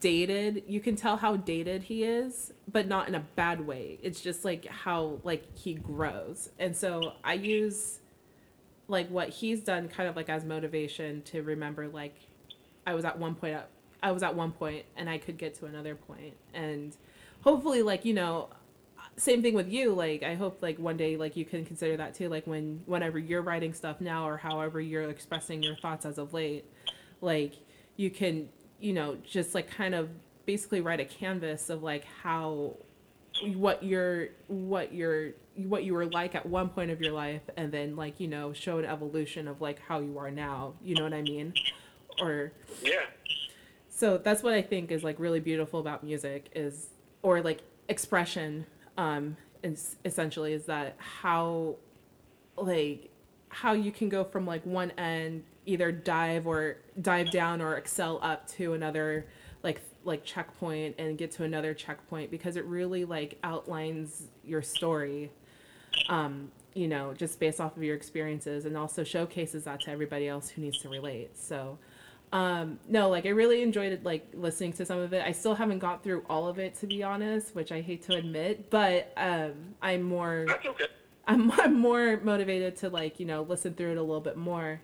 dated you can tell how dated he is but not in a bad way. It's just like how like he grows. And so i use like what he's done kind of like as motivation to remember like I was at one point up I was at one point and I could get to another point. And hopefully like you know same thing with you like I hope like one day like you can consider that too like when whenever you're writing stuff now or however you're expressing your thoughts as of late like you can you know just like kind of basically write a canvas of like how what your what your what you were like at one point of your life and then like you know show an evolution of like how you are now you know what i mean or Yeah. so that's what i think is like really beautiful about music is or like expression um essentially is that how like how you can go from like one end either dive or dive down or excel up to another like like checkpoint and get to another checkpoint because it really like outlines your story um you know just based off of your experiences and also showcases that to everybody else who needs to relate. So um no like i really enjoyed it like listening to some of it i still haven't got through all of it to be honest which i hate to admit but um i'm more That's okay. I'm, I'm more motivated to like you know listen through it a little bit more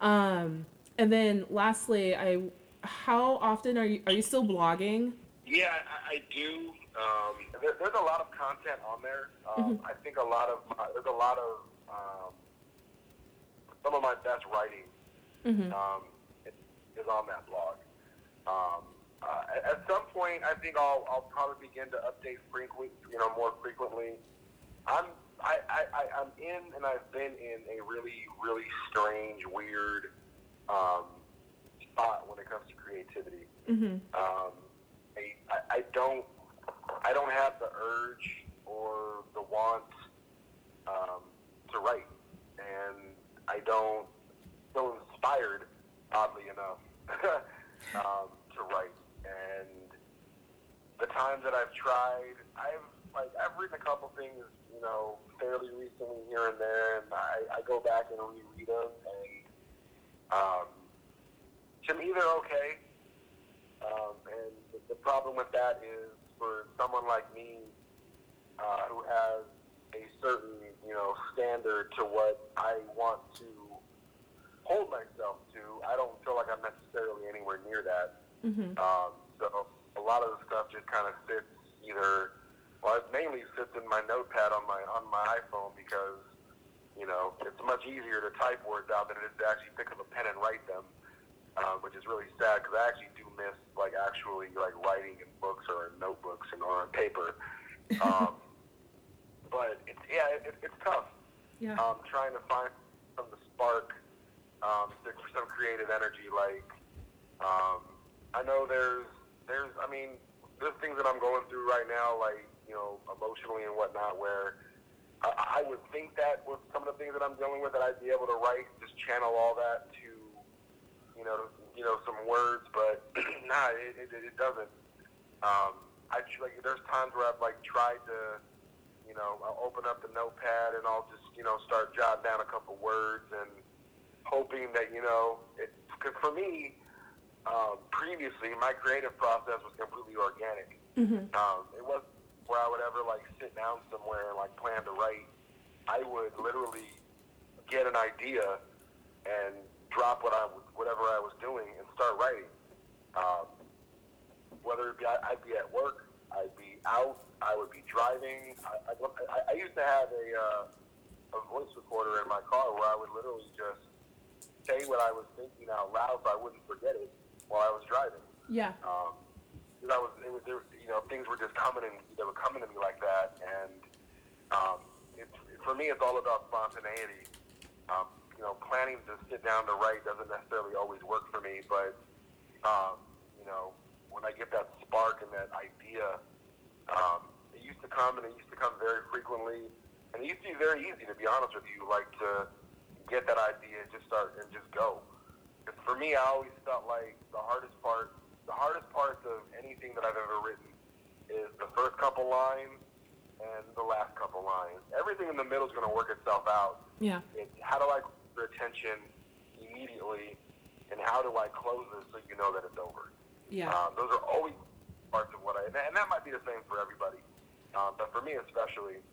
um and then lastly i how often are you are you still blogging Yeah, I, I do. Um, there, there's a lot of content on there. Um, I think a lot of my, there's a lot of um, some of my best writing mm-hmm. um, is on that blog. Um, uh, at, at some point, I think I'll, I'll probably begin to update frequently, you know, more frequently. I'm I, I, I, I'm in and I've been in a really really strange, weird um, spot when it comes to creativity. Mm-hmm. Um, I, I, I don't I don't have the urge or the want um, to write, and I don't feel inspired, oddly enough, um, to write. And the times that I've tried, I've like I've written a couple things, you know, fairly recently here and there, and I, I go back and reread them, and um, to me they're okay. Um, and the, the problem with that is for someone like me uh, who has a certain, you know, standard to what I want to hold myself to, I don't feel like I'm necessarily anywhere near that. Mm-hmm. Um, so a lot of the stuff just kind of sits either, well, it mainly sits in my notepad on my on my iPhone because you know it's much easier to type words out than it is to actually pick up a pen and write them, um, which is really sad because I actually do miss like actually like writing in books or in notebooks and or on paper. Um, but it's yeah, it, it's tough yeah um, trying to find some of the spark, um, some creative energy. Like, um, I know there's, there's, I mean, there's things that I'm going through right now, like, you know, emotionally and whatnot, where I, I would think that with some of the things that I'm dealing with, that I'd be able to write, just channel all that to, you know, you know, some words, but nah, it, it, it doesn't. Um, I like, there's times where I've like tried to you know, I'll open up the notepad and I'll just, you know, start jotting down a couple words and hoping that, you know, because for me, um, previously, my creative process was completely organic. mm-hmm. Um, it wasn't where I would ever, like, sit down somewhere and, like, plan to write. I would literally get an idea and drop what I whatever I was doing and start writing. Um, whether it be I- I'd be at work, I'd be out, I would be driving. I, I, I- I used to have a, uh, a voice recorder in my car where I would literally just say what I was thinking out loud so I wouldn't forget it while I was driving. yeah Um, I was, it was, there, you know, things were just coming and they were coming to me like that. And um, it's, for me, it's all about spontaneity. Um, you know, planning to sit down to write doesn't necessarily always work for me, but um, you know, when I get that spark and that idea, um, it used to come and it used to come very frequently, and it used to be very easy to be honest with you, like to get that idea and just start and just go. for me, I always felt like the hardest part, the hardest parts of anything that I've ever written is the first couple lines and the last couple lines. Everything in the middle is going to work itself out. yeah It's how do I get your attention immediately, and how do I close it so you know that it's over. yeah Um, those are always parts of what I, and that, and that might be the same for everybody. Um, but for me especially,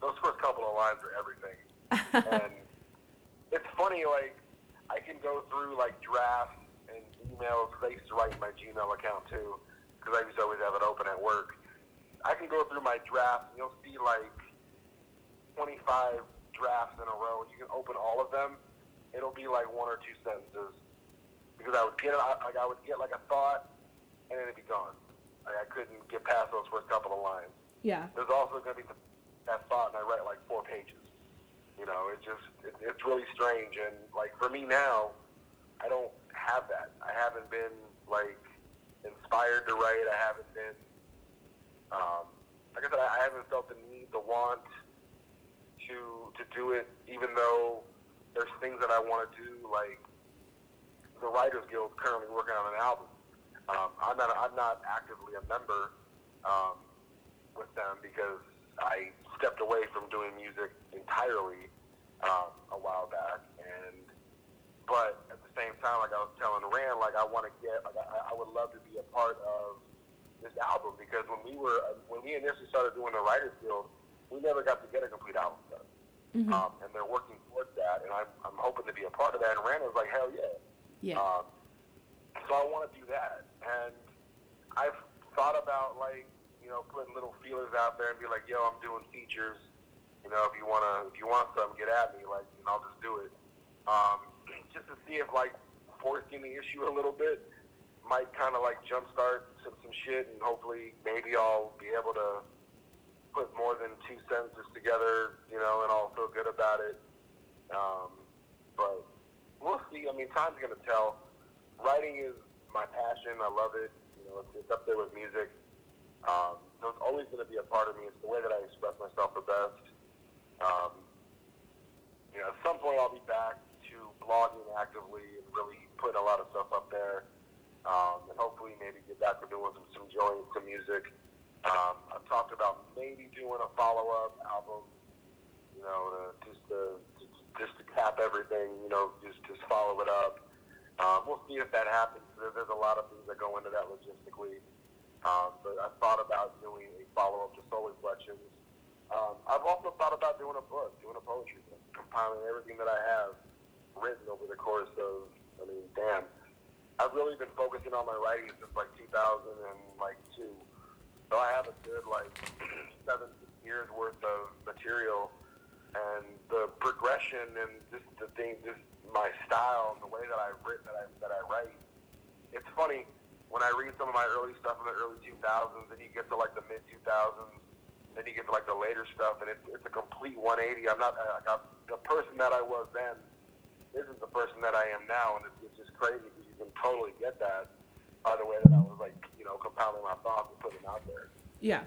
those first couple of lines are everything. and it's funny, like, I can go through, like, drafts and emails, I used to write in my Gmail account, too, because I used to always have it open at work. I can go through my drafts, and you'll see, like, 25 drafts in a row, you can open all of them. It'll be, like, one or two sentences because I would get like I would get like a thought, and then it'd be gone. Like I couldn't get past those first couple of lines. Yeah. there's also going to be that thought, and I write like four pages. You know, it just it, it's really strange, and like for me now, I don't have that. I haven't been like inspired to write. I haven't been, um, like I said, I, haven't felt the need, the want to to do it, even though there's things that I want to do, like the Writers Guild currently working on an album. Um, I'm not I'm not actively a member um, with them because I stepped away from doing music entirely um, a while back, and but at the same time, like I was telling Ran, like I want to get, like I, I would love to be a part of this album because when we were when we initially started doing the Writers Guild, we never got to get a complete album done. Mhm. Um, and they're working towards that, and I'm, I'm hoping to be a part of that. And Ran was like, hell yeah. Yeah. Um, so I want to do that, and I've thought about like you know putting little feelers out there and be like, yo, I'm doing features. You know, if you wanna, if you want some, get at me. Like, and I'll just do it. Um, just to see if like forcing the issue a little bit might kind of like jumpstart some some shit, and hopefully maybe I'll be able to put more than two sentences together, you know, and I'll feel good about it. Um, but we'll see. I mean, time's gonna tell. Writing is my passion. I love it. You know, it's, it's up there with music. Um, so it's always to be a part of me. It's the way that I express myself the best. Um, you know, at some point I'll be back to blogging actively and really putting a lot of stuff up there. Um, and hopefully maybe get back to doing some, some joints, some music. Um, I've talked about maybe doing a follow-up album, you know, to, just to, just to cap everything, you know, just just follow it up. Um, we'll see if that happens. There, there's a lot of things that go into that logistically. Um, but I thought about doing a follow-up to Soul Reflections. Um, I've also thought about doing a book, doing a poetry book, compiling everything that I have written over the course of, I mean, damn. I've really been focusing on my writing since like 2002. So I have a good like seven years worth of material, and the progression and just the thing, just my style and the way that I written that I that I write. It's funny when I read some of my early stuff in the early 2000s, and you get to like the mid 2000s, then you get to like the later stuff, and it's it's a complete 180. I'm not like I'm, the person that I was then isn't the person that I am now, and it's, it's just crazy because you can totally get that by the way that I was like, you know, compiling my thoughts and putting them out there. Yeah.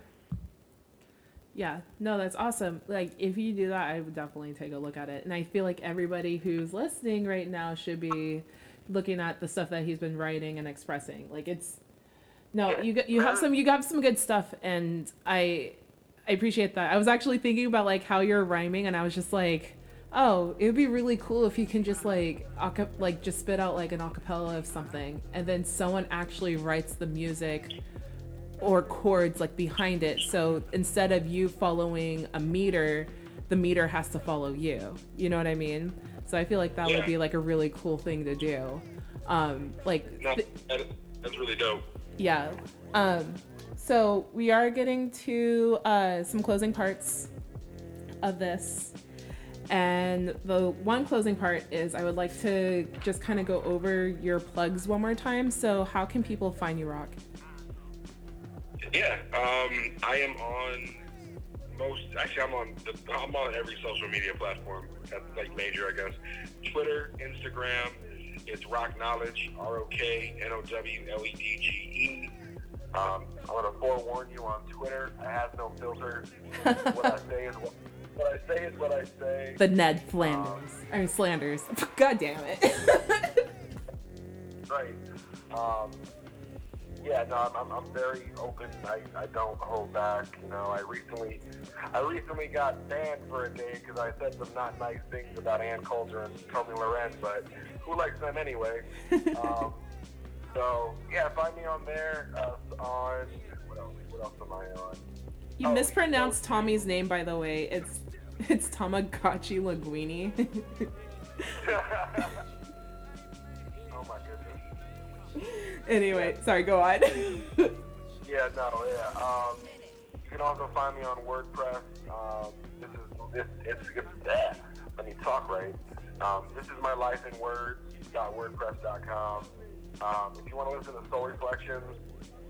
Yeah, no, that's awesome. Like, if you do that, I would definitely take a look at it. And I feel like everybody who's listening right now should be looking at the stuff that he's been writing and expressing. Like, it's no, you you have some you got some good stuff, and I I appreciate that. I was actually thinking about like how you're rhyming, and I was just like, oh, it would be really cool if you can just like aca- like just spit out like an acapella of something, and then someone actually writes the music or chords like behind it. So instead of you following a meter, the meter has to follow you. You know what I mean? So I feel like that would be like a really cool thing to do. Um, like, No, th- that, that's really dope. yeah. Um, so we are getting to uh, some closing parts of this. And the one closing part is I would like to just kind of go over your plugs one more time. So, how can people find you, Rock? Yeah, um, I am on most. Actually, I'm on. The, I'm on every social media platform. That's like major, I guess. Twitter, Instagram. It's Rock Knowledge. R O K N O W L E D G E. Um, I'm gonna forewarn you on Twitter. I have no filter. what I say is what, what I say is what I say. The Ned Flanders. I mean, Slanders. God damn it. Right. Um, yeah, no, I'm, I'm, I'm very open. I, I don't hold back. You know, I recently, I recently got banned for a day because I said some not nice things about Ann Coulter and Tomi Lahren, but who likes them anyway? um, so yeah, find me on there. Uh, on what else? What else am I on? you Oh, mispronounced so- Tomi's name, by the way. It's it's Tamagotchi Linguini. oh my goodness. anyway, sorry, go on. Yeah, no, yeah. Um, you can also find me on WordPress. Um, this is this it's, it's yeah, let me talk right. Um, this is my life in words. WordPress.com. Um, if you want to listen to Soul Reflections,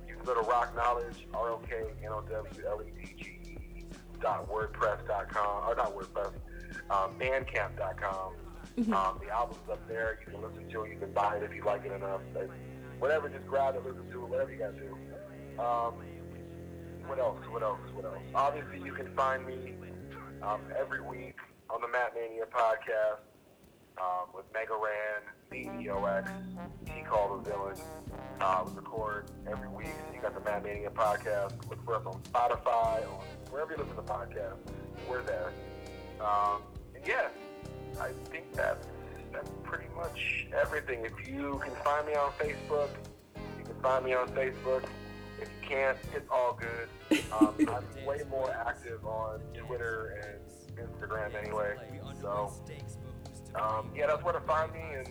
you can go to Rock Knowledge, R O K N O W L E D G E dot WordPress dot com or not WordPress, um, Bandcamp dot com. Um, the album's up there. You can listen to it. You can buy it if you like it enough. Like, whatever, just grab it, listen to it, whatever you got to do. Um, what else? What else? What else? Obviously, you can find me um, every week on the Mat Mania podcast um, with Mega Ran, DEOX, He Called the Villain. Uh, we record every week. You got the Mat Mania podcast. Look for us on Spotify, on wherever you listen to podcasts. We're there. Um, and yeah, I think that's, that's pretty much everything. If you can find me on Facebook, you can find me on Facebook. If you can't, it's all good. Um, I'm way more active on Twitter and Instagram anyway. So, um, yeah, that's where to find me and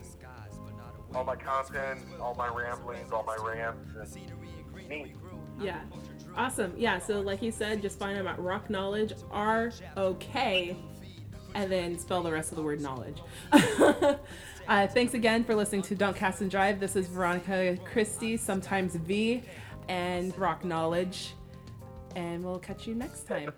all my content, all my ramblings, all my rants, and me. Yeah. Awesome. Yeah. So, like he said, just find him at Rock Knowledge, R O K, and then spell the rest of the word knowledge. uh, thanks again for listening to Don't Cast and Drive. This is Veronica Christie, sometimes V, and Rock Knowledge. And we'll catch you next time.